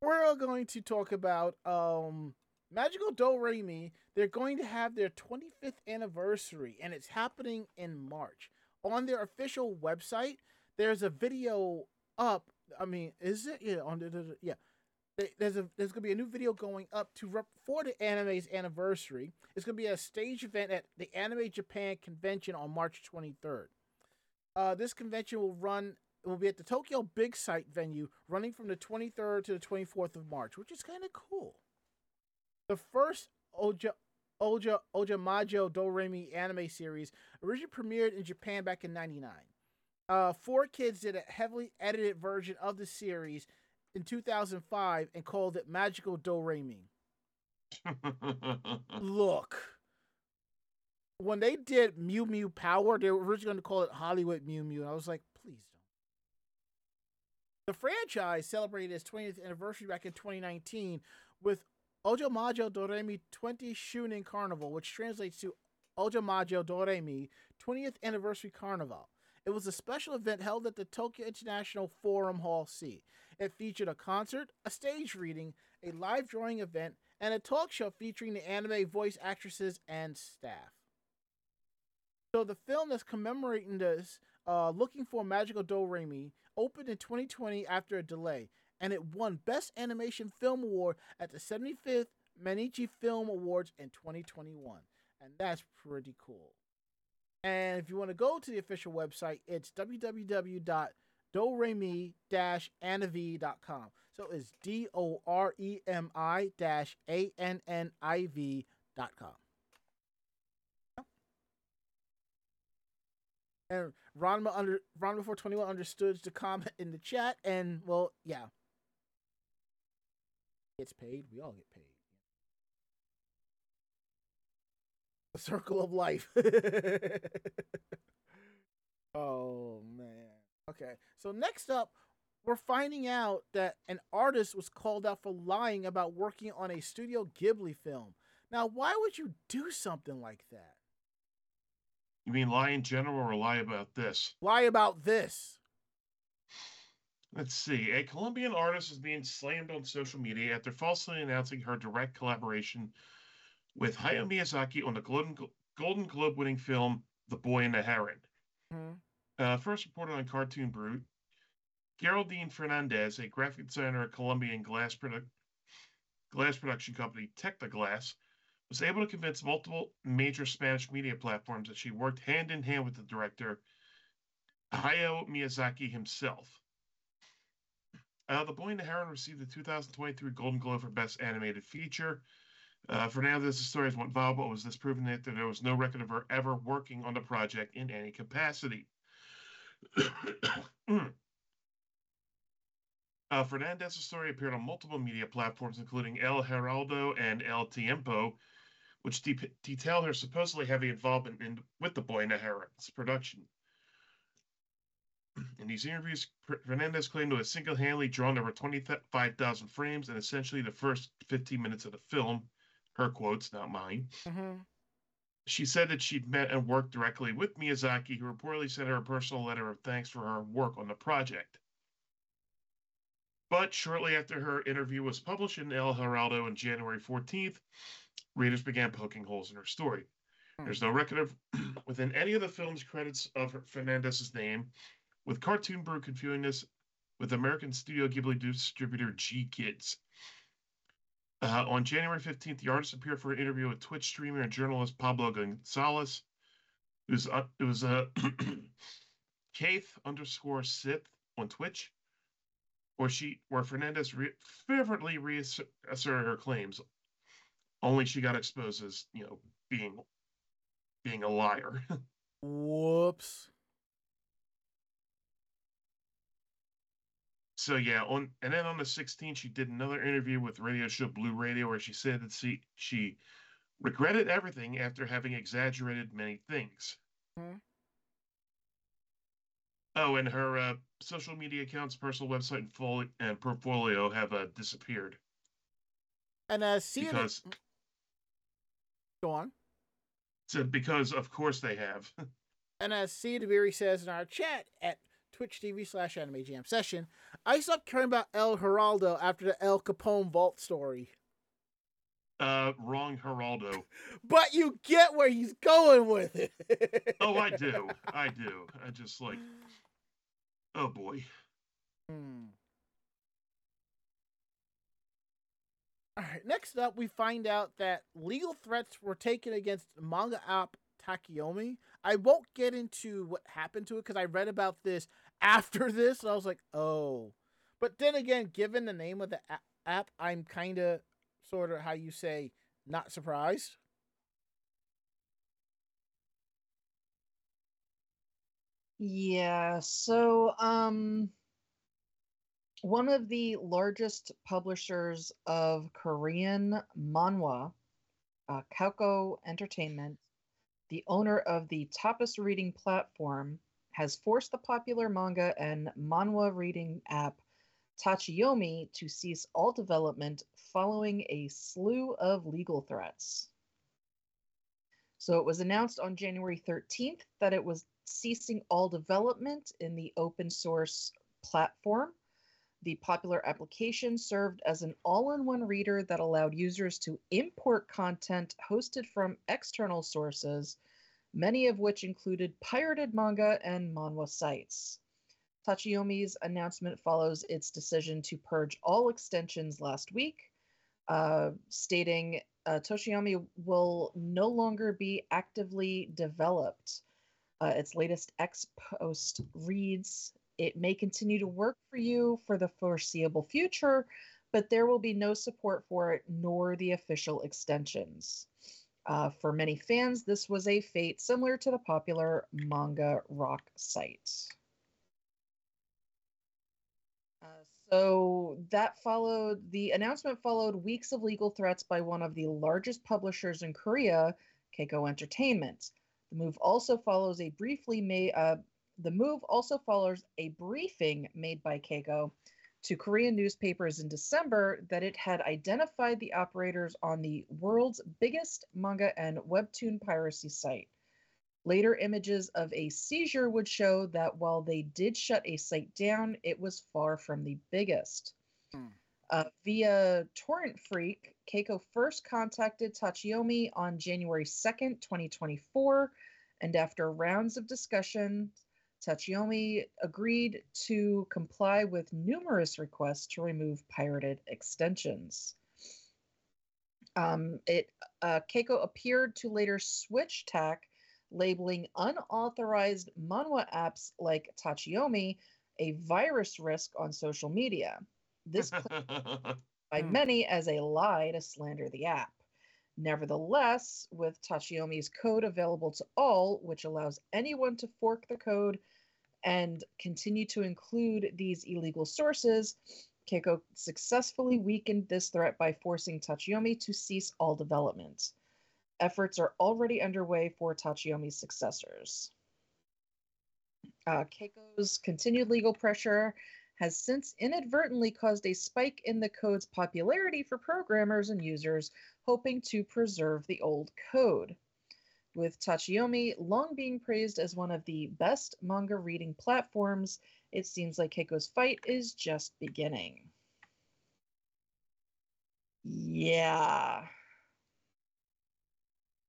we're going to talk about um Magical Do Re Mi. They're going to have their 25th anniversary, and it's happening in March. On their official website, there's a video up. I mean, is it? Yeah, on the yeah there's a there's gonna be a new video going up to rep, for the anime's anniversary. It's gonna be a stage event at the Anime Japan convention on March 23rd. Uh, this convention will run it will be at the Tokyo Big Sight venue, running from the 23rd to the 24th of March, which is kind of cool. The first Oja Oja Oja Majo Do Re anime series originally premiered in Japan back in '99. Uh, 4Kids did a heavily edited version of the series in 2005 and called it Magical Do Re Mi. Look, when they did Mew Mew Power, they were originally going to call it Hollywood Mew Mew. And I was like, please don't. The franchise celebrated its 20th anniversary back in 2019 with Ojamajo Doremi 20 Shunin Carnival, which translates to Ojamajo Doremi 20th Anniversary Carnival. It was a special event held at the Tokyo International Forum Hall C. It featured a concert, a stage reading, a live drawing event, and a talk show featuring the anime voice actresses and staff. So the film that's commemorating this, uh, Looking for Magical Do Re Mi, opened in 2020 after a delay, and it won Best Animation Film Award at the 75th Mainichi Film Awards in 2021. And that's pretty cool. And if you want to go to the official website, it's www.doremi-aniv.com. So it's D O R E M I dash A N N I V dot com. And Rodman under Rodman 421 understood the comment in the chat, and well, yeah. Gets paid, we all get paid. The circle of life. oh man. Okay. So next up, we're finding out that an artist was called out for lying about working on a Studio Ghibli film. Now, why would you do something like that? You mean lie in general or lie about this? Lie about this. Let's see. A Colombian artist is being slammed on social media after falsely announcing her direct collaboration with Hayao Miyazaki on the Golden, Golden Globe winning film The Boy and the Heron. Mm-hmm. Uh, first reported on Cartoon Brew, Geraldine Fernandez, a graphic designer at Colombian glass, produ- glass production company Tecnoglass, was able to convince multiple major Spanish media platforms that she worked hand in hand with the director Hayao Miyazaki himself. Uh, the Boy and the Heron received the 2023 Golden Globe for Best Animated Feature. Uh, for now, this story is went viral, but was this proven that there was no record of her ever working on the project in any capacity? uh, Fernandez's story appeared on multiple media platforms, including El Heraldo and El Tiempo, which de- detailed her supposedly heavy involvement in, with the Boy and production. In these interviews, Fernandez claimed to have single handedly drawn over 25,000 frames in essentially the first 15 minutes of the film, her quotes, not mine. Mm-hmm. She said that she'd met and worked directly with Miyazaki, who reportedly sent her a personal letter of thanks for her work on the project. But shortly after her interview was published in El Heraldo on January 14th, readers began poking holes in her story. Hmm. There's no record of within any of the film's credits of Fernandez's name, with Cartoon Brew confusing this with American Studio Ghibli distributor GKIDS. Uh, on January 15th, the artist appeared for an interview with Twitch streamer and journalist Pablo Gonzalez. It was, uh, it was uh, Kaith underscore Sith on Twitch, where she where Fernandez re- fervently reasserted her claims. Only she got exposed as you know being being a liar. Whoops. So yeah, on and then on the 16th, she did another interview with radio show Blu Radio where she said that she she regretted everything after having exaggerated many things. Mm-hmm. Oh, and her uh, social media accounts, personal website, and, full, and portfolio have uh, disappeared. And uh, CNN... because go on. So because of course they have. And as Cedaviri says in our chat at Twitch TV slash Anime Jam Session, I stopped caring about El Geraldo after the El Capone vault story. Uh, wrong Geraldo. But you get where he's going with it. Oh, I do. I do. I just like. Oh boy. Hmm. All right. Next up, we find out that legal threats were taken against manga app Tachiyomi. I won't get into what happened to it because I read about this after this, I was like, oh. But then again, given the name of the app, I'm kind of, sort of, how you say, not surprised. Yeah, so um one of the largest publishers of Korean manhwa, uh, Entertainment, the owner of the Tapas reading platform, has forced the popular manga and manhwa reading app Tachiyomi to cease all development following a slew of legal threats. So it was announced on January 13th that it was ceasing all development in the open source platform. The popular application served as an all in one reader that allowed users to import content hosted from external sources, many of which included pirated manga and manhwa sites. Tachiyomi's announcement follows its decision to purge all extensions last week, uh, stating uh, Tachiyomi will no longer be actively developed. Uh, its latest X post reads It may continue to work for you for the foreseeable future, but there will be no support for it nor the official extensions. Uh, for many fans, this was a fate similar to the popular manga rock site. Uh, so that followed the announcement followed weeks of legal threats by one of the largest publishers in Korea, Keiko Entertainment. The move also follows a briefly made uh, the move also follows a briefing made by Keiko to Korean newspapers in December that it had identified the operators on the world's biggest manga and webtoon piracy site. Later images of a seizure would show that while they did shut a site down, it was far from the biggest. Hmm. Uh, via Torrent Freak, Keiko first contacted Tachiyomi on January 2nd, 2024, and after rounds of discussion, Tachiyomi agreed to comply with numerous requests to remove pirated extensions. Um, it uh, Keiko appeared to later switch tack, labeling unauthorized manhwa apps like Tachiyomi a virus risk on social media. This by Hmm. many as a lie to slander the app. Nevertheless, with Tachiyomi's code available to all, which allows anyone to fork the code and continue to include these illegal sources, Keiko successfully weakened this threat by forcing Tachiyomi to cease all development. Efforts are already underway for Tachiyomi's successors. Uh, Keiko's continued legal pressure has since inadvertently caused a spike in the code's popularity for programmers and users hoping to preserve the old code. With Tachiyomi long being praised as one of the best manga reading platforms, it seems like Keiko's fight is just beginning. Yeah.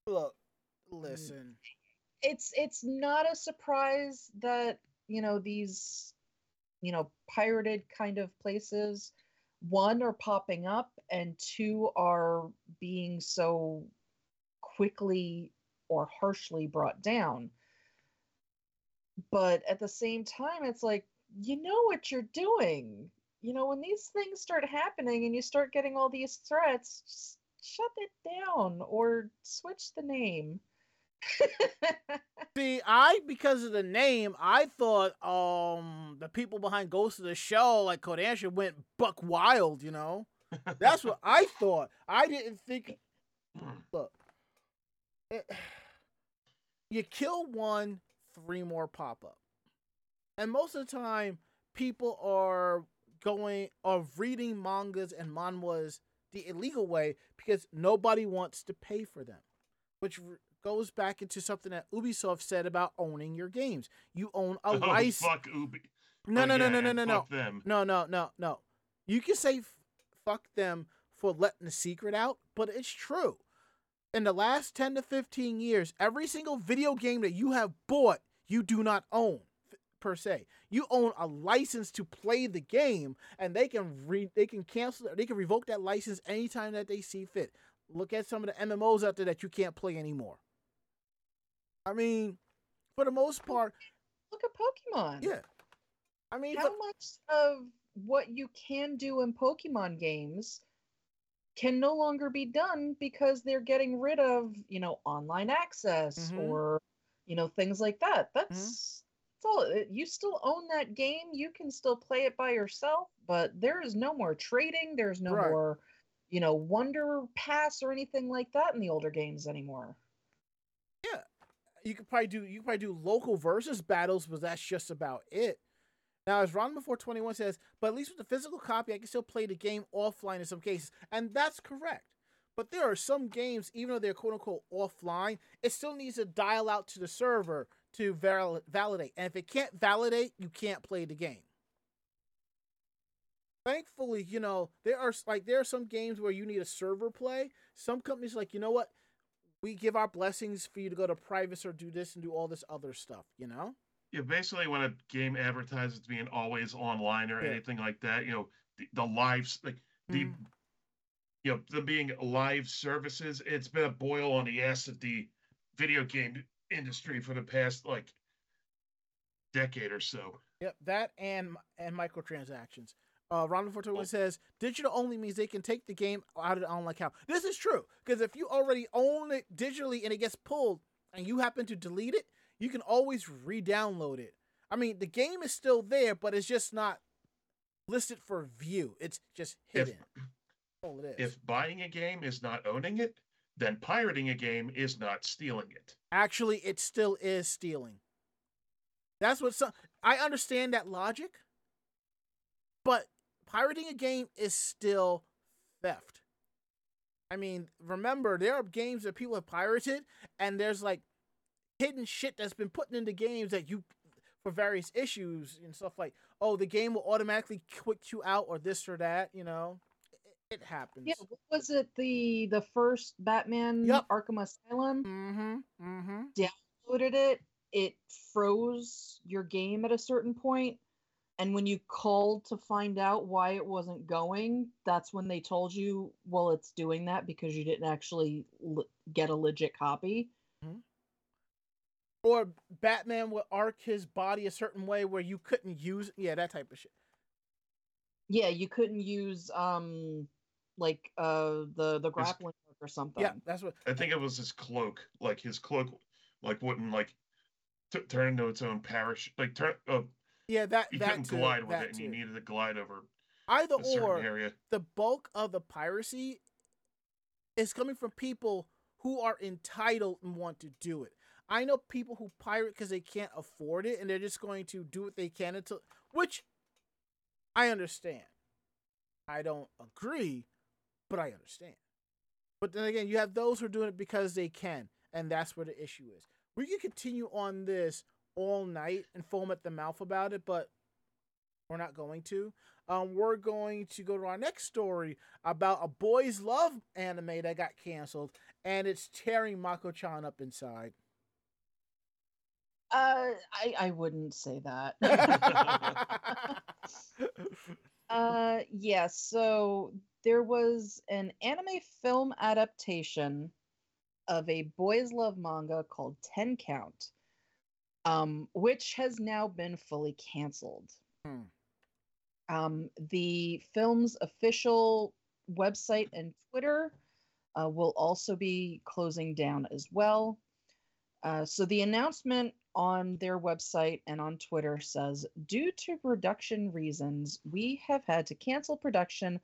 Look, mm. listen. It's it's not a surprise that, you know, these you know, pirated kind of places one are popping up and two are being so quickly or harshly brought down. But at the same time, it's like, you know what you're doing. You know, when these things start happening and you start getting all these threats, shut it down or switch the name. See, I because of the name, I thought um the people behind Ghost of the Shell, like Kodansha, went buck wild. You know, that's what I thought. I didn't think. Look, it, you kill one, three more pop up, and most of the time, people are going are reading mangas and manhwas the illegal way because nobody wants to pay for them, which goes back into something that Ubisoft said about owning your games. You own a oh, license. fuck Ubi. No, Oh, no, no, yeah, no, no, no, no, fuck them. no, no, no, no. You can say f- fuck them for letting the secret out, but it's true. In the last 10 to 15 years, every single video game that you have bought, you do not own per se. You own a license to play the game and they can re- they can cancel or they can revoke that license anytime that they see fit. Look at some of the MMOs out there that you can't play anymore. I mean, for the most part, Look at Pokemon. yeah. I mean, How but- much of what you can do in Pokemon games can no longer be done because they're getting rid of, you know, online access Mhm. or, you know, things like that. That's that's all. You still own that game. You can still play it by yourself, but there is no more trading. There's no Right. more, you know, Wonder Pass or anything like that in the older games anymore. You could probably do you could probably do local versus battles, but that's just about it. Now, as Ron before twenty one says, but at least with the physical copy, I can still play the game offline in some cases, and that's correct. But there are some games, even though they're quote unquote offline, it still needs to dial out to the server to val- validate. And if it can't validate, you can't play the game. Thankfully, you know there are like there are some games where you need a server play. Some companies like you know what, we give our blessings for you to go to privacy or do this and do all this other stuff. You know. Yeah, basically, when a game advertises being always online or Yeah. anything like that, you know, the, the lives like the Mhm. you know them being live services, it's been a boil on the ass of the video game industry for the past like decade or so. Yep, that and and microtransactions. Uh, Ron twenty one says digital only means they can take the game out of the online account. This is true because if you already own it digitally and it gets pulled and you happen to delete it, you can always re-download it. I mean, the game is still there, but it's just not listed for view. It's just If- hidden. all it is. If buying a game is not owning it, then pirating a game is not stealing it. Actually, it still is stealing. That's what some. I understand that logic, but pirating a game is still theft. I mean, remember there are games that people have pirated, and there's like hidden shit that's been put into games that you, for various issues and stuff like, oh, the game will automatically quit you out or this or that. You know, it, it happens. Yeah, what was it the the first Batman Yep. Arkham Asylum? Mm-hmm. Mm-hmm. downloaded it, it froze your game at a certain point, And when you called to find out why it wasn't going, that's when they told you, well, it's doing that because you didn't actually l- get a legit copy. Or Batman would arc his body a certain way where you couldn't use yeah, that type of shit. Yeah, you couldn't use um like uh the the grappling hook or something. Yeah, that's what I think it was his cloak. Like his cloak, like wouldn't like t- turn into its own parachute. Like turn. Uh, yeah, that you that couldn't too, glide with it, and you needed to glide over Either or area. the bulk of the piracy is coming from people who are entitled and want to do it. I know people who pirate because they can't afford it and they're just going to do what they can until which I understand. I don't agree, but I understand. But then again, you have those who are doing it because they can, and that's where the issue is. We can continue on this all night and foam at the mouth about it, but we're not going to. Um, we're going to go to our next story about a boys' love anime that got canceled, and it's tearing Mako-chan up inside. Uh I I wouldn't say that. Uh, yeah, so there was an anime film adaptation of a boys' love manga called Ten Count, um, which has now been fully canceled. Hmm. Um, the film's official website and Twitter uh, will also be closing down as well. Uh, so the announcement on their website and on Twitter says, due to production reasons, we have had to cancel production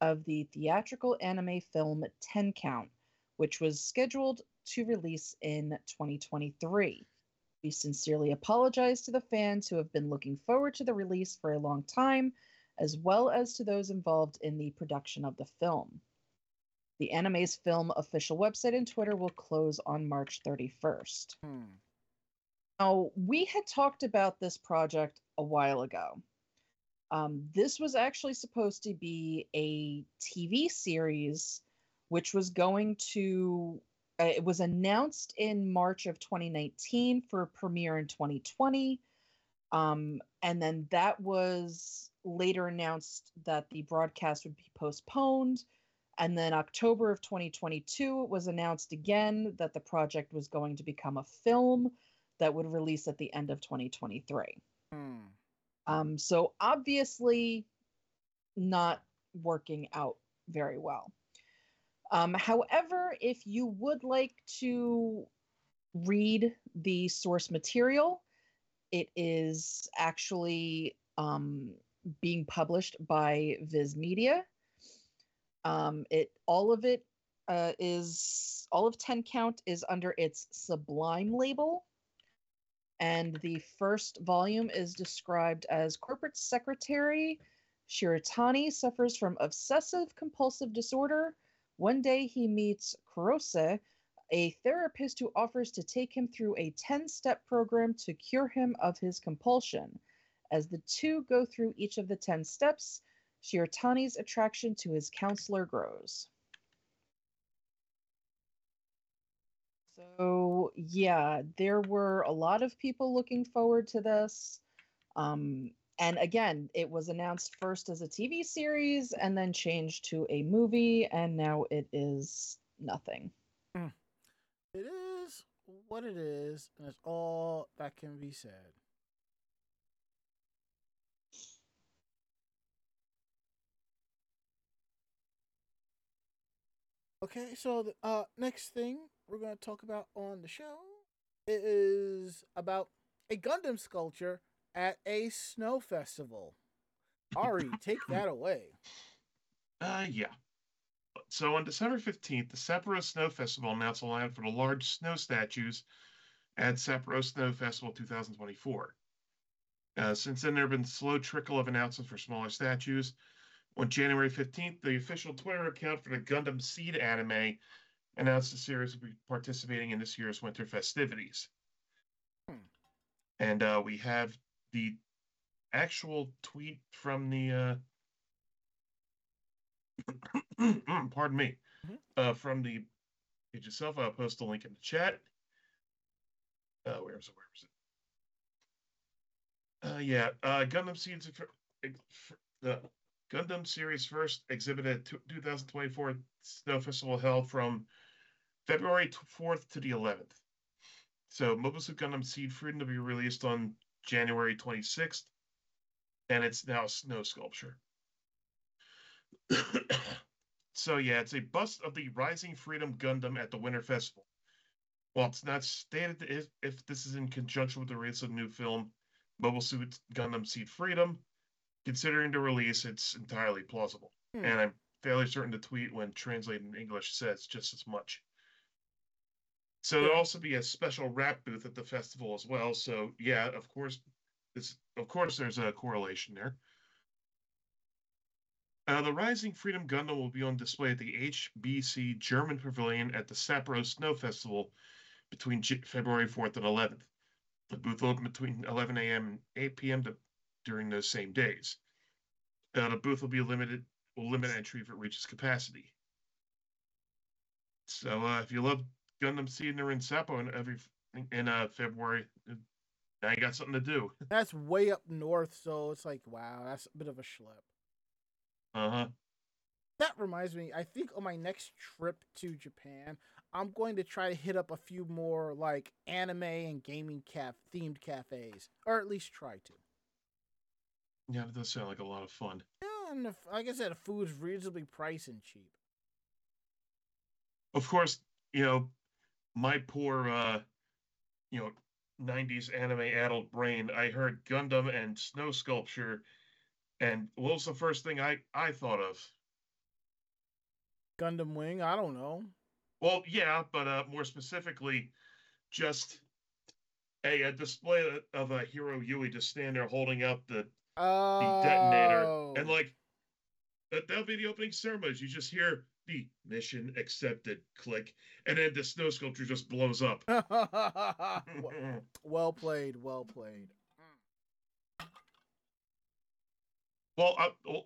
of the theatrical anime film 10 Count, which was scheduled to release in 2023. We sincerely apologize to the fans who have been looking forward to the release for a long time, as well as to those involved in the production of the film. The Anime's Film official website and Twitter will close on March 31st. Hmm. Now, we had talked about this project a while ago. Um, this was actually supposed to be a TV series, which was going to, it was announced in March of 2019 for premiere in 2020. Um, and then that was later announced that the broadcast would be postponed. And then October of 2022, it was announced again that the project was going to become a film that would release at the end of 2023. Hmm. Um, so obviously, not working out very well. Um, however, if you would like to read the source material, it is actually um, being published by Viz Media. Um, it all of it uh, is all of 10 count is under its Sublime label. And the first volume is described as corporate secretary Shiratani suffers from obsessive compulsive disorder. One day he meets Kurose, a therapist who offers to take him through a 10 step program to cure him of his compulsion. As the two go through each of the 10 steps, Shiratani's attraction to his counselor grows. So, yeah, there were a lot of people looking forward to this. Um, and again, it was announced first as a TV series and then changed to a movie, and now it is nothing. It is what it is, and it's all that can be said. Okay, so the uh, next thing we're going to talk about on the show is about a Gundam sculpture at a snow festival. Ari, take that away. Uh, yeah. So on December 15th, the Sapporo Snow Festival announced a lineup for the large snow statues at Sapporo Snow Festival 2024. Uh, since then, there have been slow trickle of announcements for smaller statues. On January 15th, the official Twitter account for the Gundam Seed anime announced the series will be participating in this year's winter festivities. Hmm. And uh, we have the actual tweet from the uh, pardon me Mhm. uh, from the page itself. I'll post the link in the chat. Uh, where is it? Where is it? Uh, yeah, uh, Gundam Seeds the Gundam series first exhibited at 2024 Snow Festival held from February 4th to the 11th. So Mobile Suit Gundam Seed Freedom to be released on January 26th, and it's now snow sculpture. so yeah, it's a bust of the Rising Freedom Gundam at the Winter Festival. While it's not stated if, if this is in conjunction with the release of the new film, Mobile Suit Gundam Seed Freedom, considering the release, it's entirely plausible. Hmm. And I'm fairly certain the tweet, when translated in English, says just as much. So there'll also be a special rap booth at the festival as well. So yeah, of course, this of course there's a correlation there. Uh, the Rising Freedom Gundam will be on display at the HBC German Pavilion at the Sapporo Snow Festival between J- February 4th and 11th. The booth will open between 11 a.m. and 8 p.m. To, during those same days. Uh, the booth will be limited, will limit entry if it reaches capacity. So uh, if you love Gundam Seed in Sappo in every in uh, February, now you got something to do. That's way up north, so it's like, wow, that's a bit of a schlep. Uh huh. That reminds me, I think on my next trip to Japan, I'm going to try to hit up a few more like anime and gaming caf themed cafes, or at least try to. Yeah, that does sound like a lot of fun. Yeah, and if, like I said, the food's reasonably priced and cheap. Of course, you know, my poor, uh, you know, 90s anime adult brain, I heard Gundam and snow sculpture, and what was the first thing I, I thought of? Gundam Wing, I don't know. Well, yeah, but uh, more specifically, just a, a display of a Heero Yuy just standing there holding up the, Oh, the detonator, and like that, that'll be the opening ceremonies. You just hear the mission accepted. Click, and then the snow sculpture just blows up. well played. Well played. Well, uh, well,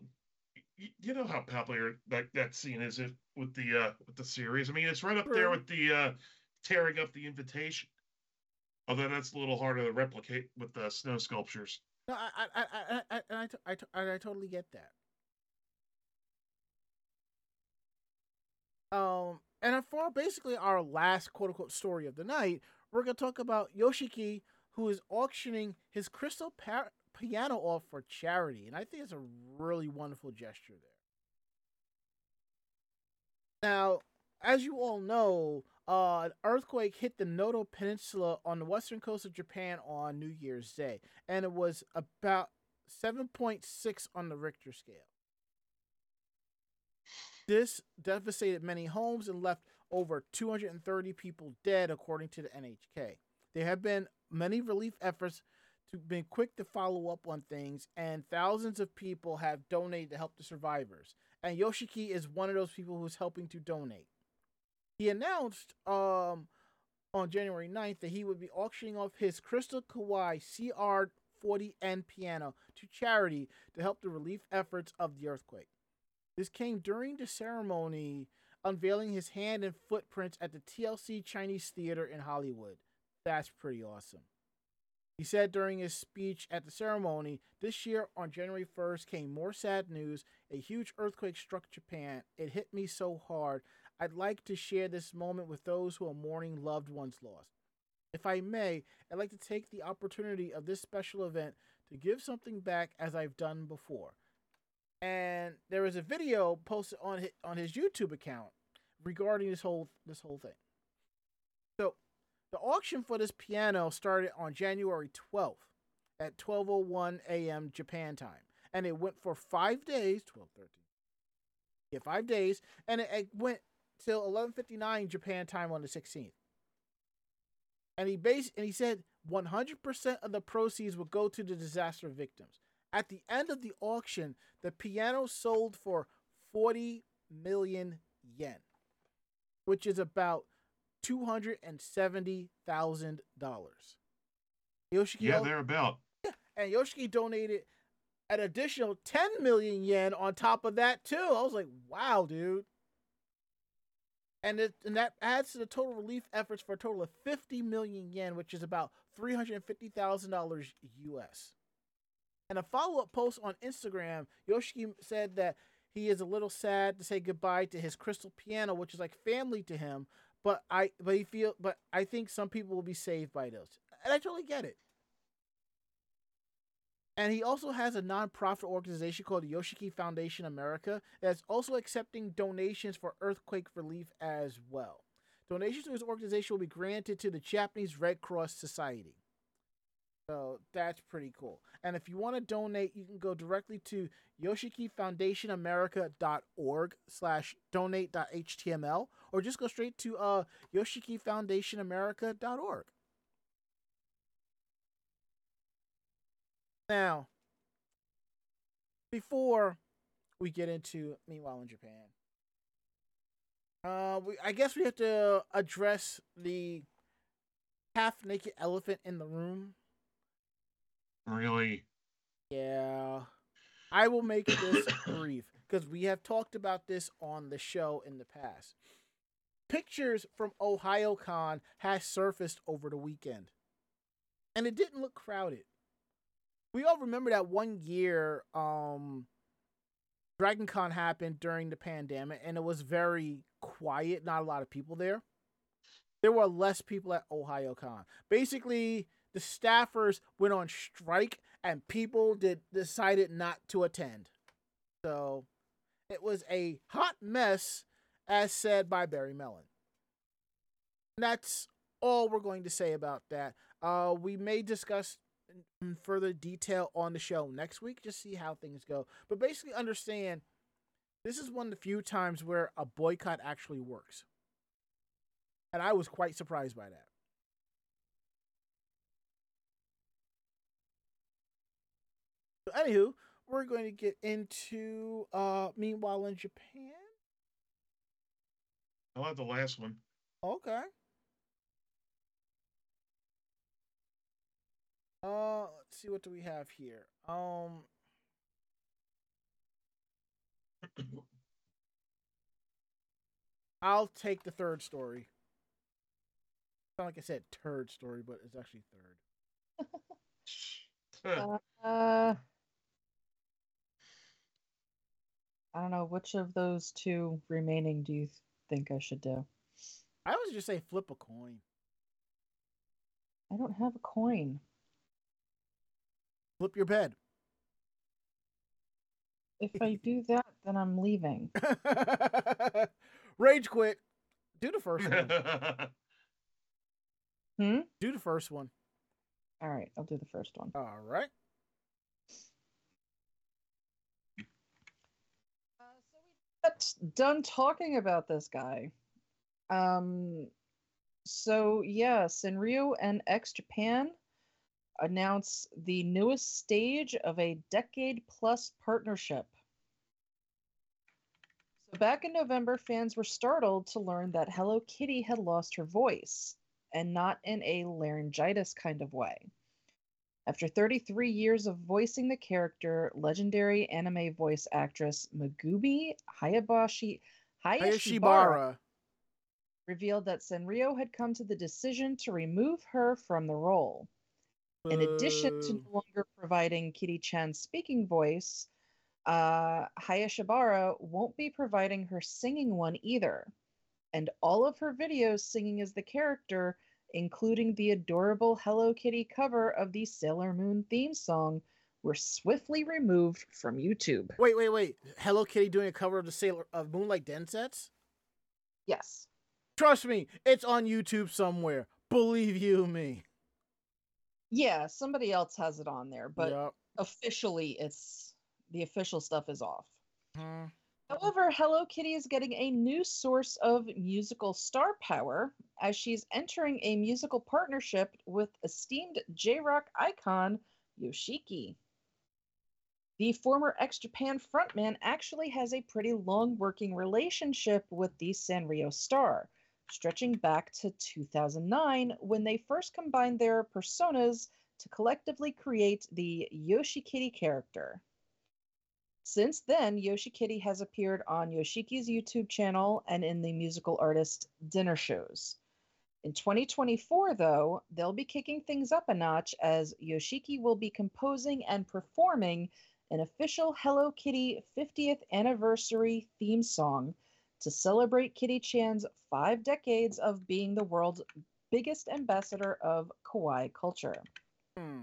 you know how popular that, that scene is with the uh, with the series. I mean, it's right up there with the uh, tearing up the invitation. Although that's a little harder to replicate with the snow sculptures. No, I I I I, I, I, I, I totally get that. Um, and for basically our last quote unquote story of the night, we're gonna talk about Yoshiki, who is auctioning his crystal piano off for charity, and I think it's a really wonderful gesture there. Now, as you all know, uh, an earthquake hit the Noto Peninsula on the western coast of Japan on New Year's Day, and it was about 7.6 on the Richter scale. This devastated many homes and left over 230 people dead, according to the NHK. There have been many relief efforts to been quick to follow up on things, and thousands of people have donated to help the survivors. And Yoshiki is one of those people who's helping to donate. He announced um, on January 9th that he would be auctioning off his Crystal Kawai CR40N piano to charity to help the relief efforts of the earthquake. This came during the ceremony unveiling his hand and footprints at the TCL Chinese Theater in Hollywood. That's pretty awesome. He said during his speech at the ceremony, this year on January 1st came more sad news. A huge earthquake struck Japan. It hit me so hard. I'd like to share this moment with those who are mourning loved ones lost. If I may, I'd like to take the opportunity of this special event to give something back as I've done before. And there was a video posted on his, on his YouTube account regarding this whole this whole thing. So, the auction for this piano started on January 12th at 12:01 a.m. Japan time, and it went for 5 days, 12 13. Yeah, 5 days, and it, it went till 11:59 Japan time on the 16th. And he base and he said 100% of the proceeds would go to the disaster victims. At the end of the auction, the piano sold for 40 million yen, which is about $270,000. Yoshiki Yeah, they're about. and Yoshiki donated an additional 10 million yen on top of that too. I was like, wow, dude. And it, and that adds to the total relief efforts for a total of 50 million yen, which is about $350,000 US. And a follow-up post on Instagram, Yoshiki said that he is a little sad to say goodbye to his crystal piano, which is like family to him. But I, but he feel, but I think some people will be saved by those, and I totally get it. And he also has a nonprofit organization called the Yoshiki Foundation America that's also accepting donations for earthquake relief as well. Donations to his organization will be granted to the Japanese Red Cross Society. So that's pretty cool. And if you want to donate, you can go directly to yoshikifoundationamerica.org slash donate.html or just go straight to uh, yoshikifoundationamerica.org. Now, before we get into Meanwhile in Japan, uh, we, I guess we have to address the half naked elephant in the room. Really? Yeah. I will make this brief because we have talked about this on the show in the past. Pictures from OhioCon has surfaced over the weekend, and it didn't look crowded. We all remember that one year um Dragon Con happened during the pandemic and it was very quiet, not a lot of people there. There were less people at OhioCon. Basically, the staffers went on strike and people did decided not to attend. So it was a hot mess, as said by Barry Mellon. And that's all we're going to say about that. Uh, we may discuss further detail on the show next week, just see how things go. But basically, understand this is one of the few times where a boycott actually works. And I was quite surprised by that. Anywho, we're going to get into uh, Meanwhile in Japan. I'll have the last one. Okay. Uh, let's see what do we have here. Um, I'll take the third story. Sound like I said third story, but it's actually third. Uh, I don't know which of those two remaining do you think I should do? I always just say flip a coin. I don't have a coin. Flip your bed. If I do that, then I'm leaving. Rage quit. Do the first one. Hmm? Do the first one. All right, I'll do the first one. All right. But done talking about this guy. Um, so yeah, Sanrio and X Japan announce the newest stage of a decade plus partnership. So back in November, fans were startled to learn that Hello Kitty had lost her voice, and not in a laryngitis kind of way. After 33 years of voicing the character, legendary anime voice actress Megumi Hayabashi Hayashibara revealed that Sanrio had come to the decision to remove her from the role. In addition to no longer providing Kitty Chan's speaking voice, uh, Hayashibara won't be providing her singing one either. And all of her videos singing as the character, including the adorable Hello Kitty cover of the Sailor Moon theme song, were swiftly removed from YouTube. Wait, wait, wait. Hello Kitty doing a cover of the Sailor of Moonlight Densetsu? Yes. Trust me, it's on YouTube somewhere. Believe you me. Yeah, somebody else has it on there, but Yup. officially it's the official stuff is off. Hmm. However, Hello Kitty is getting a new source of musical star power as she's entering a musical partnership with esteemed J Rock icon Yoshiki. The former X Japan frontman actually has a pretty long working relationship with the Sanrio star, stretching back to 2009 when they first combined their personas to collectively create the Yoshikitty character. Since then, Yoshikitty has appeared on Yoshiki's YouTube channel and in the musical artist dinner shows. In 2024, though, they'll be kicking things up a notch as Yoshiki will be composing and performing an official Hello Kitty 50th anniversary theme song to celebrate Kitty Chan's five decades of being the world's biggest ambassador of kawaii culture. Hmm.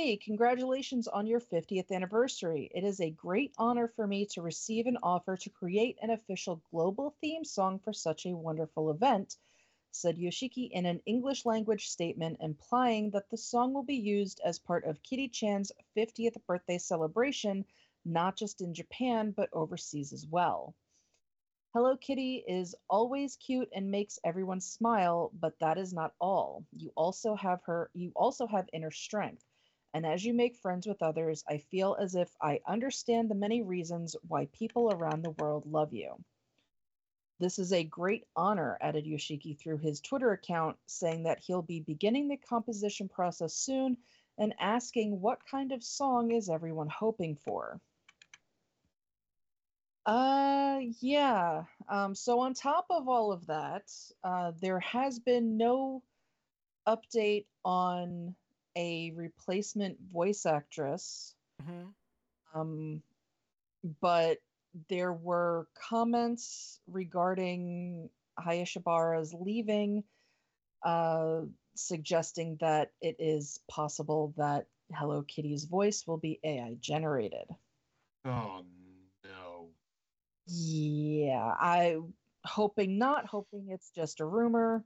Hey, congratulations on your 50th anniversary. It is a great honor for me to receive an offer to create an official global theme song for such a wonderful event, said Yoshiki in an English language statement implying that the song will be used as part of Kitty Chan's 50th birthday celebration, not just in Japan, but overseas as well. Hello Kitty is always cute and makes everyone smile, but that is not all. You also have her you also have inner strength. And as you make friends with others, I feel as if I understand the many reasons why people around the world love you. This is a great honor, added Yoshiki through his Twitter account, saying that he'll be beginning the composition process soon and asking what kind of song is everyone hoping for. Uh, yeah. Um, so on top of all of that, uh, there has been no update on a replacement voice actress. Mhm. Um, but there were comments regarding Hayashibara's leaving, uh, suggesting that it is possible that Hello Kitty's voice will be AI generated. Oh no. Yeah, I hoping not, hoping it's just a rumor.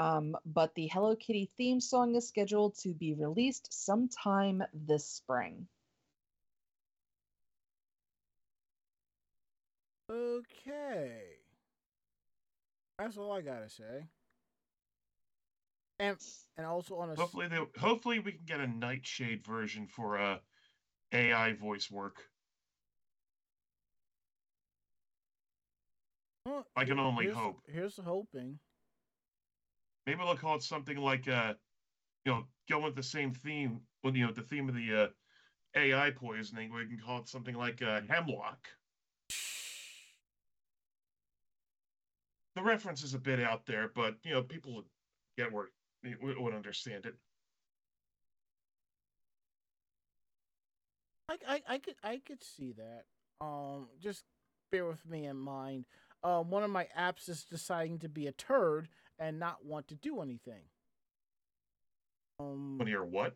Um, but the Hello Kitty theme song is scheduled to be released sometime this spring. Okay. That's all I gotta say. And and also on a Hopefully they hopefully we can get a nightshade version for uh AI voice work. Well, I can only here's- hope. Here's hoping. Maybe they'll call it something like, uh, you know, go with the same theme. Well, you know, the theme of the uh, AI poisoning. We can call it something like uh, hemlock. The reference is a bit out there, but you know, people would get where would would understand it. I, I, I could I could see that. Um, just bear with me in mind. Um, one of my apps is deciding to be a turd and not want to do anything. Um, One of your what?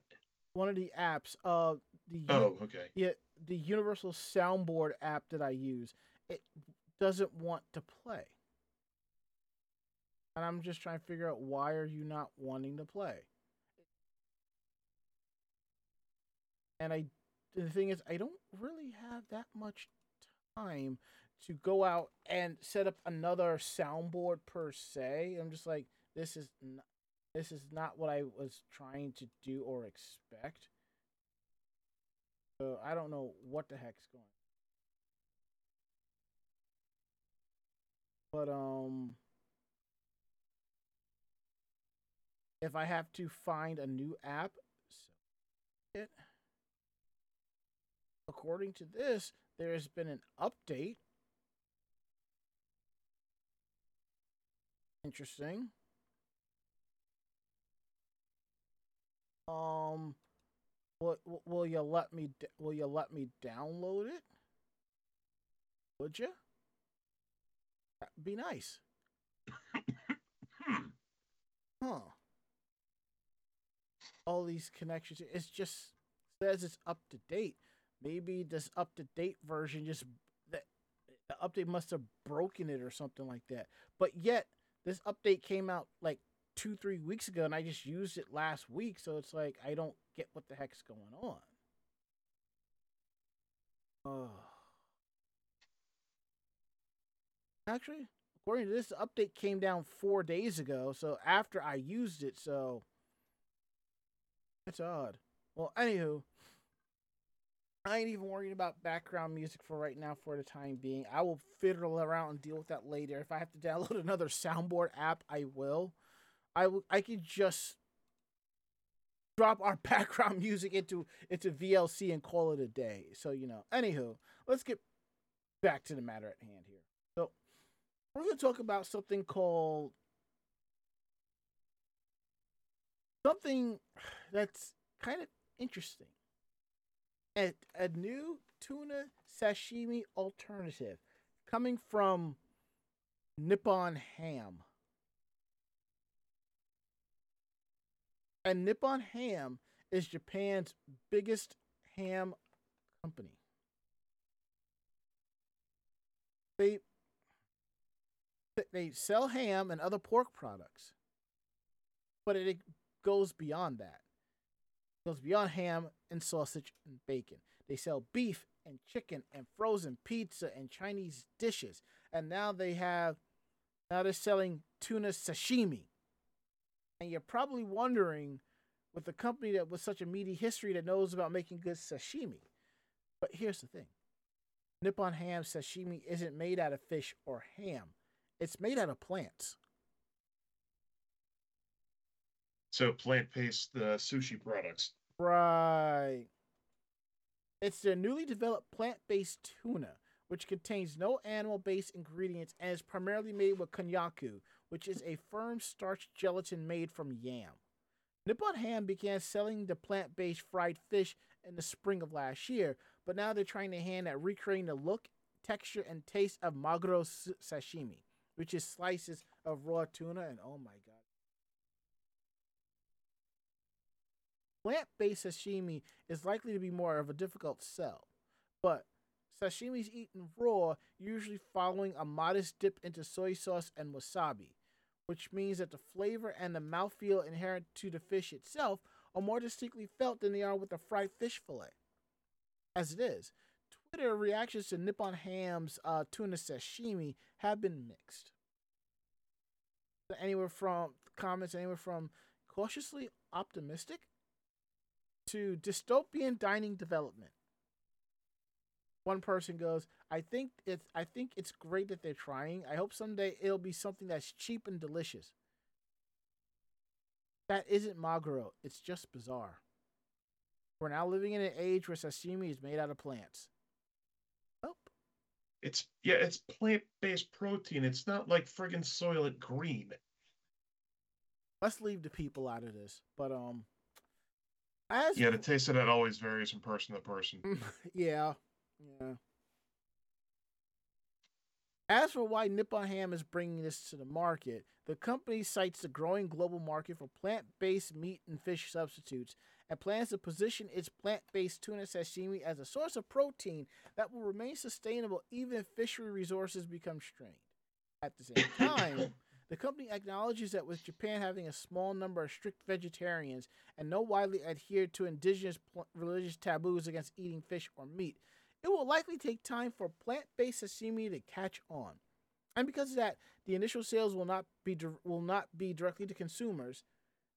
one of the apps, uh, the Oh, okay. yeah, the Universal Soundboard app that I use, it doesn't want to play. And I'm just trying to figure out why are you not wanting to play? And I the thing is I don't really have that much time to go out and set up another soundboard per se. I'm just like this is not, this is not what I was trying to do or expect. So I don't know what the heck's going. On. But um if I have to find a new app, so it according to this, there has been an update. Interesting. Um will, will you let me will you let me download it? Would you? That'd be nice. Hmm. Huh. All these connections. It's just says it's up to date. Maybe this up to date version just the update must have broken it or something like that. But yet this update came out like two three weeks ago, and I just used it last week. So it's like I don't get what the heck's going on. Oh. Actually, according to this, update came down four days ago. So after I used it, so that's odd. Well, anywho, I ain't even worried about background music for right now for the time being. I will fiddle around and deal with that later. If I have to download another soundboard app, I will. I will. I could just drop our background music into into VLC and call it a day. So you know. Anywho, let's get back to the matter at hand here. So we're going to talk about something called something that's kind of interesting. A, a new tuna sashimi alternative coming from Nippon Ham. And Nippon Ham is Japan's biggest ham company. They they sell ham and other pork products, but it goes beyond that. It goes beyond ham and sausage and bacon. They sell beef and chicken and frozen pizza and Chinese dishes, and now they have now they're selling tuna sashimi. And you're probably wondering, with a company that with such a meaty history that knows about making good sashimi. But here's the thing Nippon Ham sashimi isn't made out of fish or ham, it's made out of plants. So plant-based uh, sushi products. Right. It's their newly developed plant based tuna, which contains no animal based ingredients and is primarily made with konnyaku, which is a firm starch gelatin made from yam. Nippon Ham began selling the plant based fried fish in the spring of last year, but now they're trying to hand at recreating the look, texture, and taste of maguro sashimi, which is slices of raw tuna. And oh my god. Plant based sashimi is likely to be more of a difficult sell, but sashimi is eaten raw, usually following a modest dip into soy sauce and wasabi, which means that the flavor and the mouthfeel inherent to the fish itself are more distinctly felt than they are with a fried fish fillet. As it is, Twitter reactions to Nippon Ham's uh, tuna sashimi have been mixed. Anywhere from comments, anywhere from cautiously optimistic to dystopian dining development. one person goes, "I think it's I think it's great that they're trying. I hope someday it'll be something that's cheap and delicious." That isn't maguro. It's just bizarre. We're now living in an age where sashimi is made out of plants. Nope. It's yeah, it's plant-based protein. It's not like friggin' Soylent Green. Let's leave the people out of this. But um, as Yeah, the taste of that always varies from person to person. yeah, yeah. As for why Nippon Ham is bringing this to the market, the company cites the growing global market for plant based meat and fish substitutes and plans to position its plant based tuna sashimi as a source of protein that will remain sustainable even if fishery resources become strained. At the same time, the company acknowledges that with Japan having a small number of strict vegetarians and no widely adhered to indigenous pl- religious taboos against eating fish or meat, it will likely take time for plant based sashimi to catch on. And because of that, the initial sales will not be dir- will not be directly to consumers.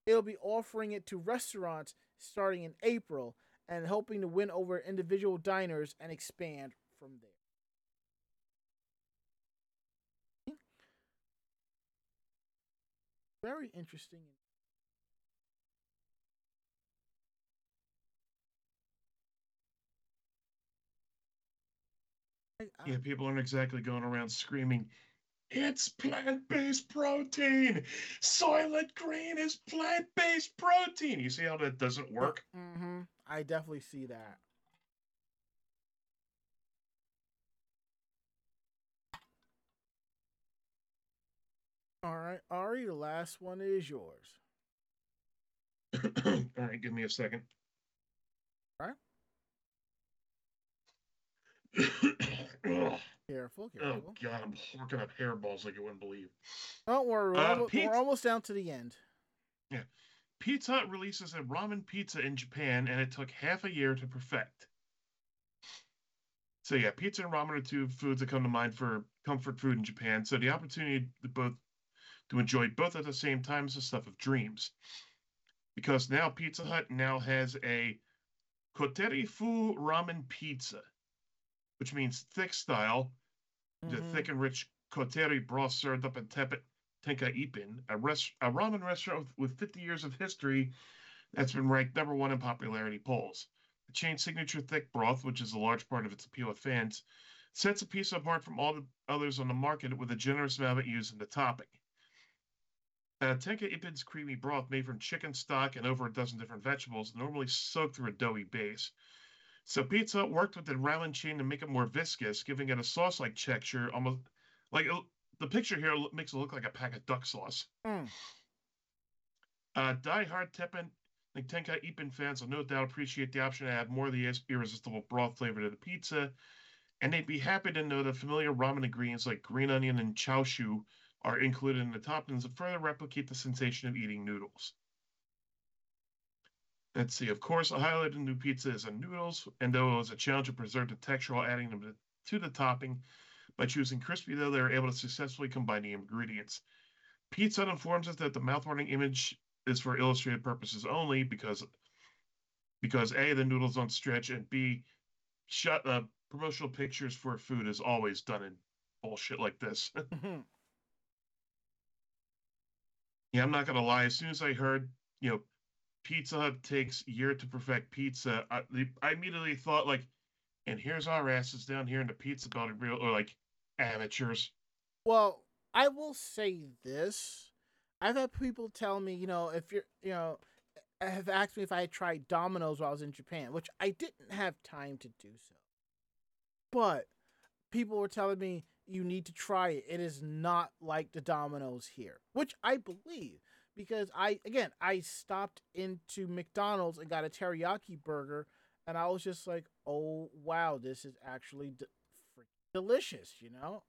It'll be offering it to restaurants starting in April and hoping to win over individual diners and expand from there. Very interesting. Yeah, people aren't exactly going around screaming, it's plant-based protein. Soylent Green is plant-based protein. You see how that doesn't work? Mm-hmm. I definitely see that. All right, Ari, the last one is yours. All right, give me a second. All right. oh, Careful, oh. God, I'm working up hairballs like you wouldn't believe. Don't worry, we're, Uh, Pete- we're almost down to the end. Yeah, Pizza Hut releases a ramen pizza in Japan, and it took half a year to perfect. So yeah, pizza and ramen are two foods that come to mind for comfort food in Japan. So the opportunity to both to enjoy both at the same time is the stuff of dreams. Because now Pizza Hut now has a kotteri fu ramen pizza, which means thick style, the Mhm. thick and rich kotteri broth served up in tepid Tenkaippin, a, res- a ramen restaurant with, with 50 years of history that's been ranked number one in popularity polls. The chain's signature thick broth, which is a large part of its appeal with fans, sets a piece apart from all the others on the market with a generous amount used in the topping. Uh, Tenkaippin's creamy broth, made from chicken stock and over a dozen different vegetables, normally soaked through a doughy base. So Pizza worked with the ramen chain to make it more viscous, giving it a sauce-like texture, almost like it- the picture here makes it look like a pack of duck sauce. Mm. Uh, die-hard Teppen and Tenkaippin fans will no doubt appreciate the option to add more of the irresistible broth flavor to the pizza, and they'd be happy to know that familiar ramen ingredients like green onion and chashu are included in the toppings to further replicate the sensation of eating noodles. Let's see. Of course, a highlight of the new pizza is the noodles, and though it was a challenge to preserve the texture while adding them to, the topping, by choosing crispy though, they were able to successfully combine the ingredients. Pizza informs us that the mouthwatering image is for illustrative purposes only because because a the noodles don't stretch and b shut uh, promotional pictures for food is always done in bullshit like this. Yeah, I'm not gonna lie. As soon as I heard, you know, Pizza Hut takes year to perfect pizza, I, I immediately thought like, and here's our asses down here in the pizza belt, real or like amateurs. Well, I will say this. I've had people tell me, you know, if you're, you know, have asked me if I had tried Domino's while I was in Japan, which I didn't have time to do so. But people were telling me you need to try it. It is not like the Domino's here, which I believe because I again I stopped into McDonald's and got a teriyaki burger, and I was just like, oh wow, this is actually d- freaking delicious, you know.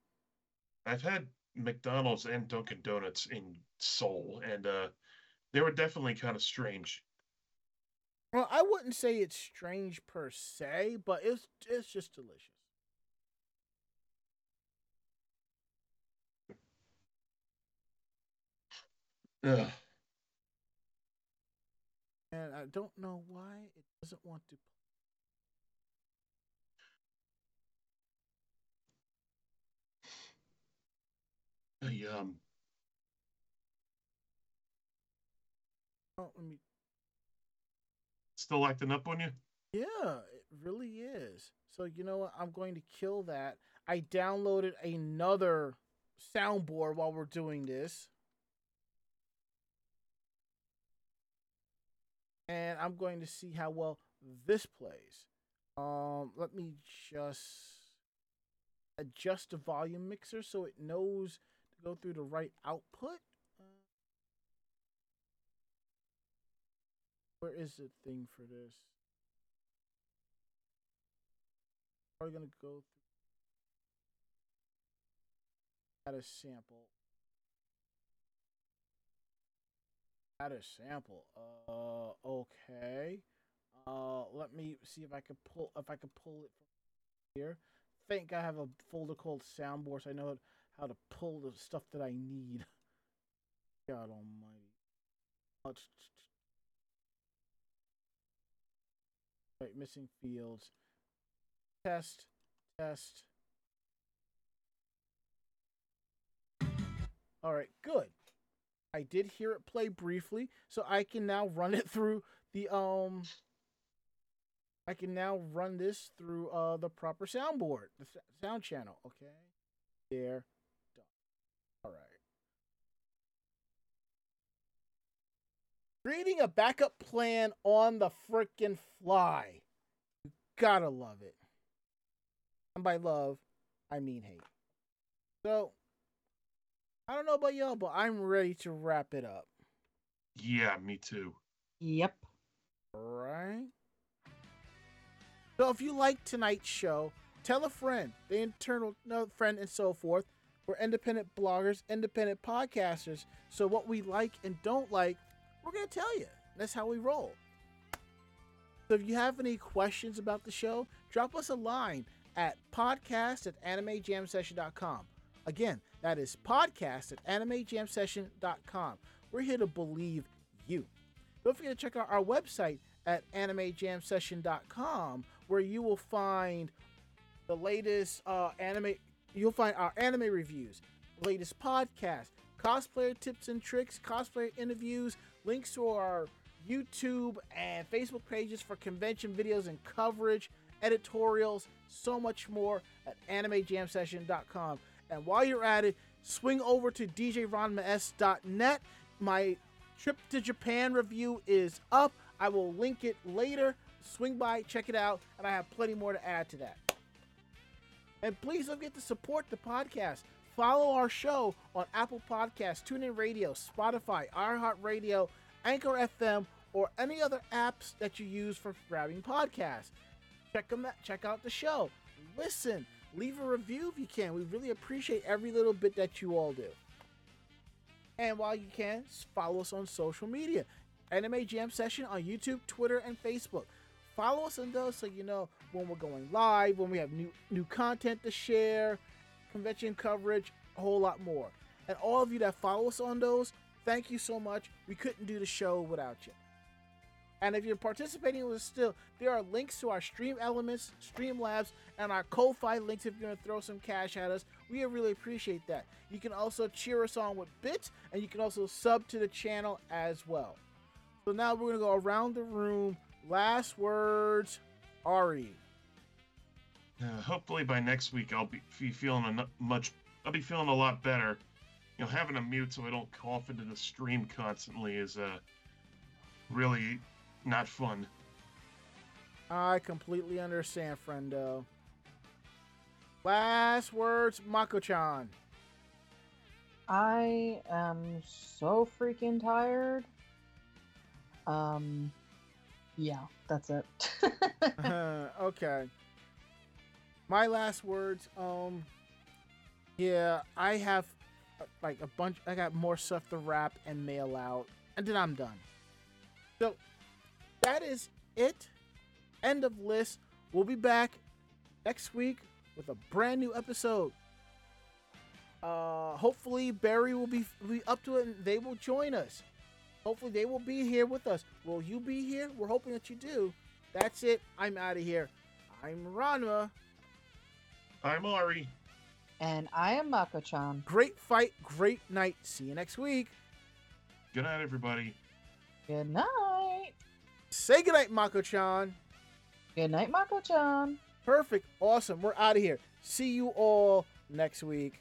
I've had McDonald's and Dunkin' Donuts in Seoul, and uh, they were definitely kind of strange. Well, I wouldn't say it's strange per se, but it's it's just delicious. Ugh. And I don't know why it doesn't want to. I, um. Oh, let me. Still acting up on you? Yeah, it really is. So you know what? I'm going to kill that. I downloaded another soundboard while we're doing this. And I'm going to see how well this plays. Um, let me just adjust the volume mixer so it knows to go through the right output. Where is the thing for this? Are we gonna go through add a sample. Add a sample. Uh, okay. Uh, let me see if I can pull if I can pull it from here. Think I have a folder called soundboard, so I know how to pull the stuff that I need. God Almighty. Tch. Wait, missing fields. Test, test. All right, good. I did hear it play briefly, so I can now run it through the um. I can now run this through uh the proper soundboard, the sound channel. Okay, there, done. All right. Creating a backup plan on the frickin' fly. You gotta love it. And by love, I mean hate. So, I don't know about y'all, but I'm ready to wrap it up. Yeah, me too. Yep. Right? So if you like tonight's show, tell a friend, the internal no, friend, and so forth. We're independent bloggers, independent podcasters. So what we like and don't like, we're gonna tell you. That's how we roll. So if you have any questions about the show, drop us a line at podcast at animejamsession.com. Again, that is podcast at animejamsession.com. We're here to believe you. Don't forget to check out our website at animejamsession.com where you will find the latest uh, anime. You'll find our anime reviews, latest podcast, cosplayer tips and tricks, cosplayer interviews, links to our YouTube and Facebook pages for convention videos and coverage, editorials, so much more at animejamsession.com. And while you're at it, swing over to djranmas.net. My trip to Japan review is up. I will link it later. Swing by, check it out, and I have plenty more to add to that. And please don't forget to support the podcast. Follow our show on Apple Podcasts, TuneIn Radio, Spotify, iHeartRadio, Anchor FM, or any other apps that you use for grabbing podcasts. Check them out, check out the show. Listen, leave a review if you can. We really appreciate every little bit that you all do. And while you can, follow us on social media. Anime Jam Session on YouTube, Twitter, and Facebook. Follow us on those so you know when we're going live, when we have new new content to share, convention coverage, a whole lot more. And all of you that follow us on those, thank you so much. We couldn't do the show without you. And if you're participating with us still, there are links to our Stream Elements, Streamlabs, and our Ko-Fi links if you're gonna throw some cash at us. We really appreciate that. You can also cheer us on with bits, and you can also sub to the channel as well. So now we're gonna go around the room. Last words, Ari. Uh, hopefully by next week I'll be, be feeling a much. I'll be feeling a lot better. You know, having a mute so I don't cough into the stream constantly is uh really not fun. I completely understand, friendo. Last words, Mako-chan. I am so freaking tired. Um, yeah, that's it. okay. My last words. Um. Yeah, I have uh, like a bunch. I got more stuff to wrap and mail out, and then I'm done. So that is it. End of list. We'll be back next week with a brand new episode. Uh, hopefully Barry will be, be up to it and they will join us. Hopefully they will be here with us. Will you be here? We're hoping that you do. That's it. I'm out of here. I'm Ranma. I'm Ari. And I am Mako chan. Great fight, great night. See you next week. Good night, everybody. Good night. Say goodnight, Mako chan. Good night, Mako chan. Perfect. Awesome. We're out of here. See you all next week.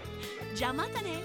じゃあまたね。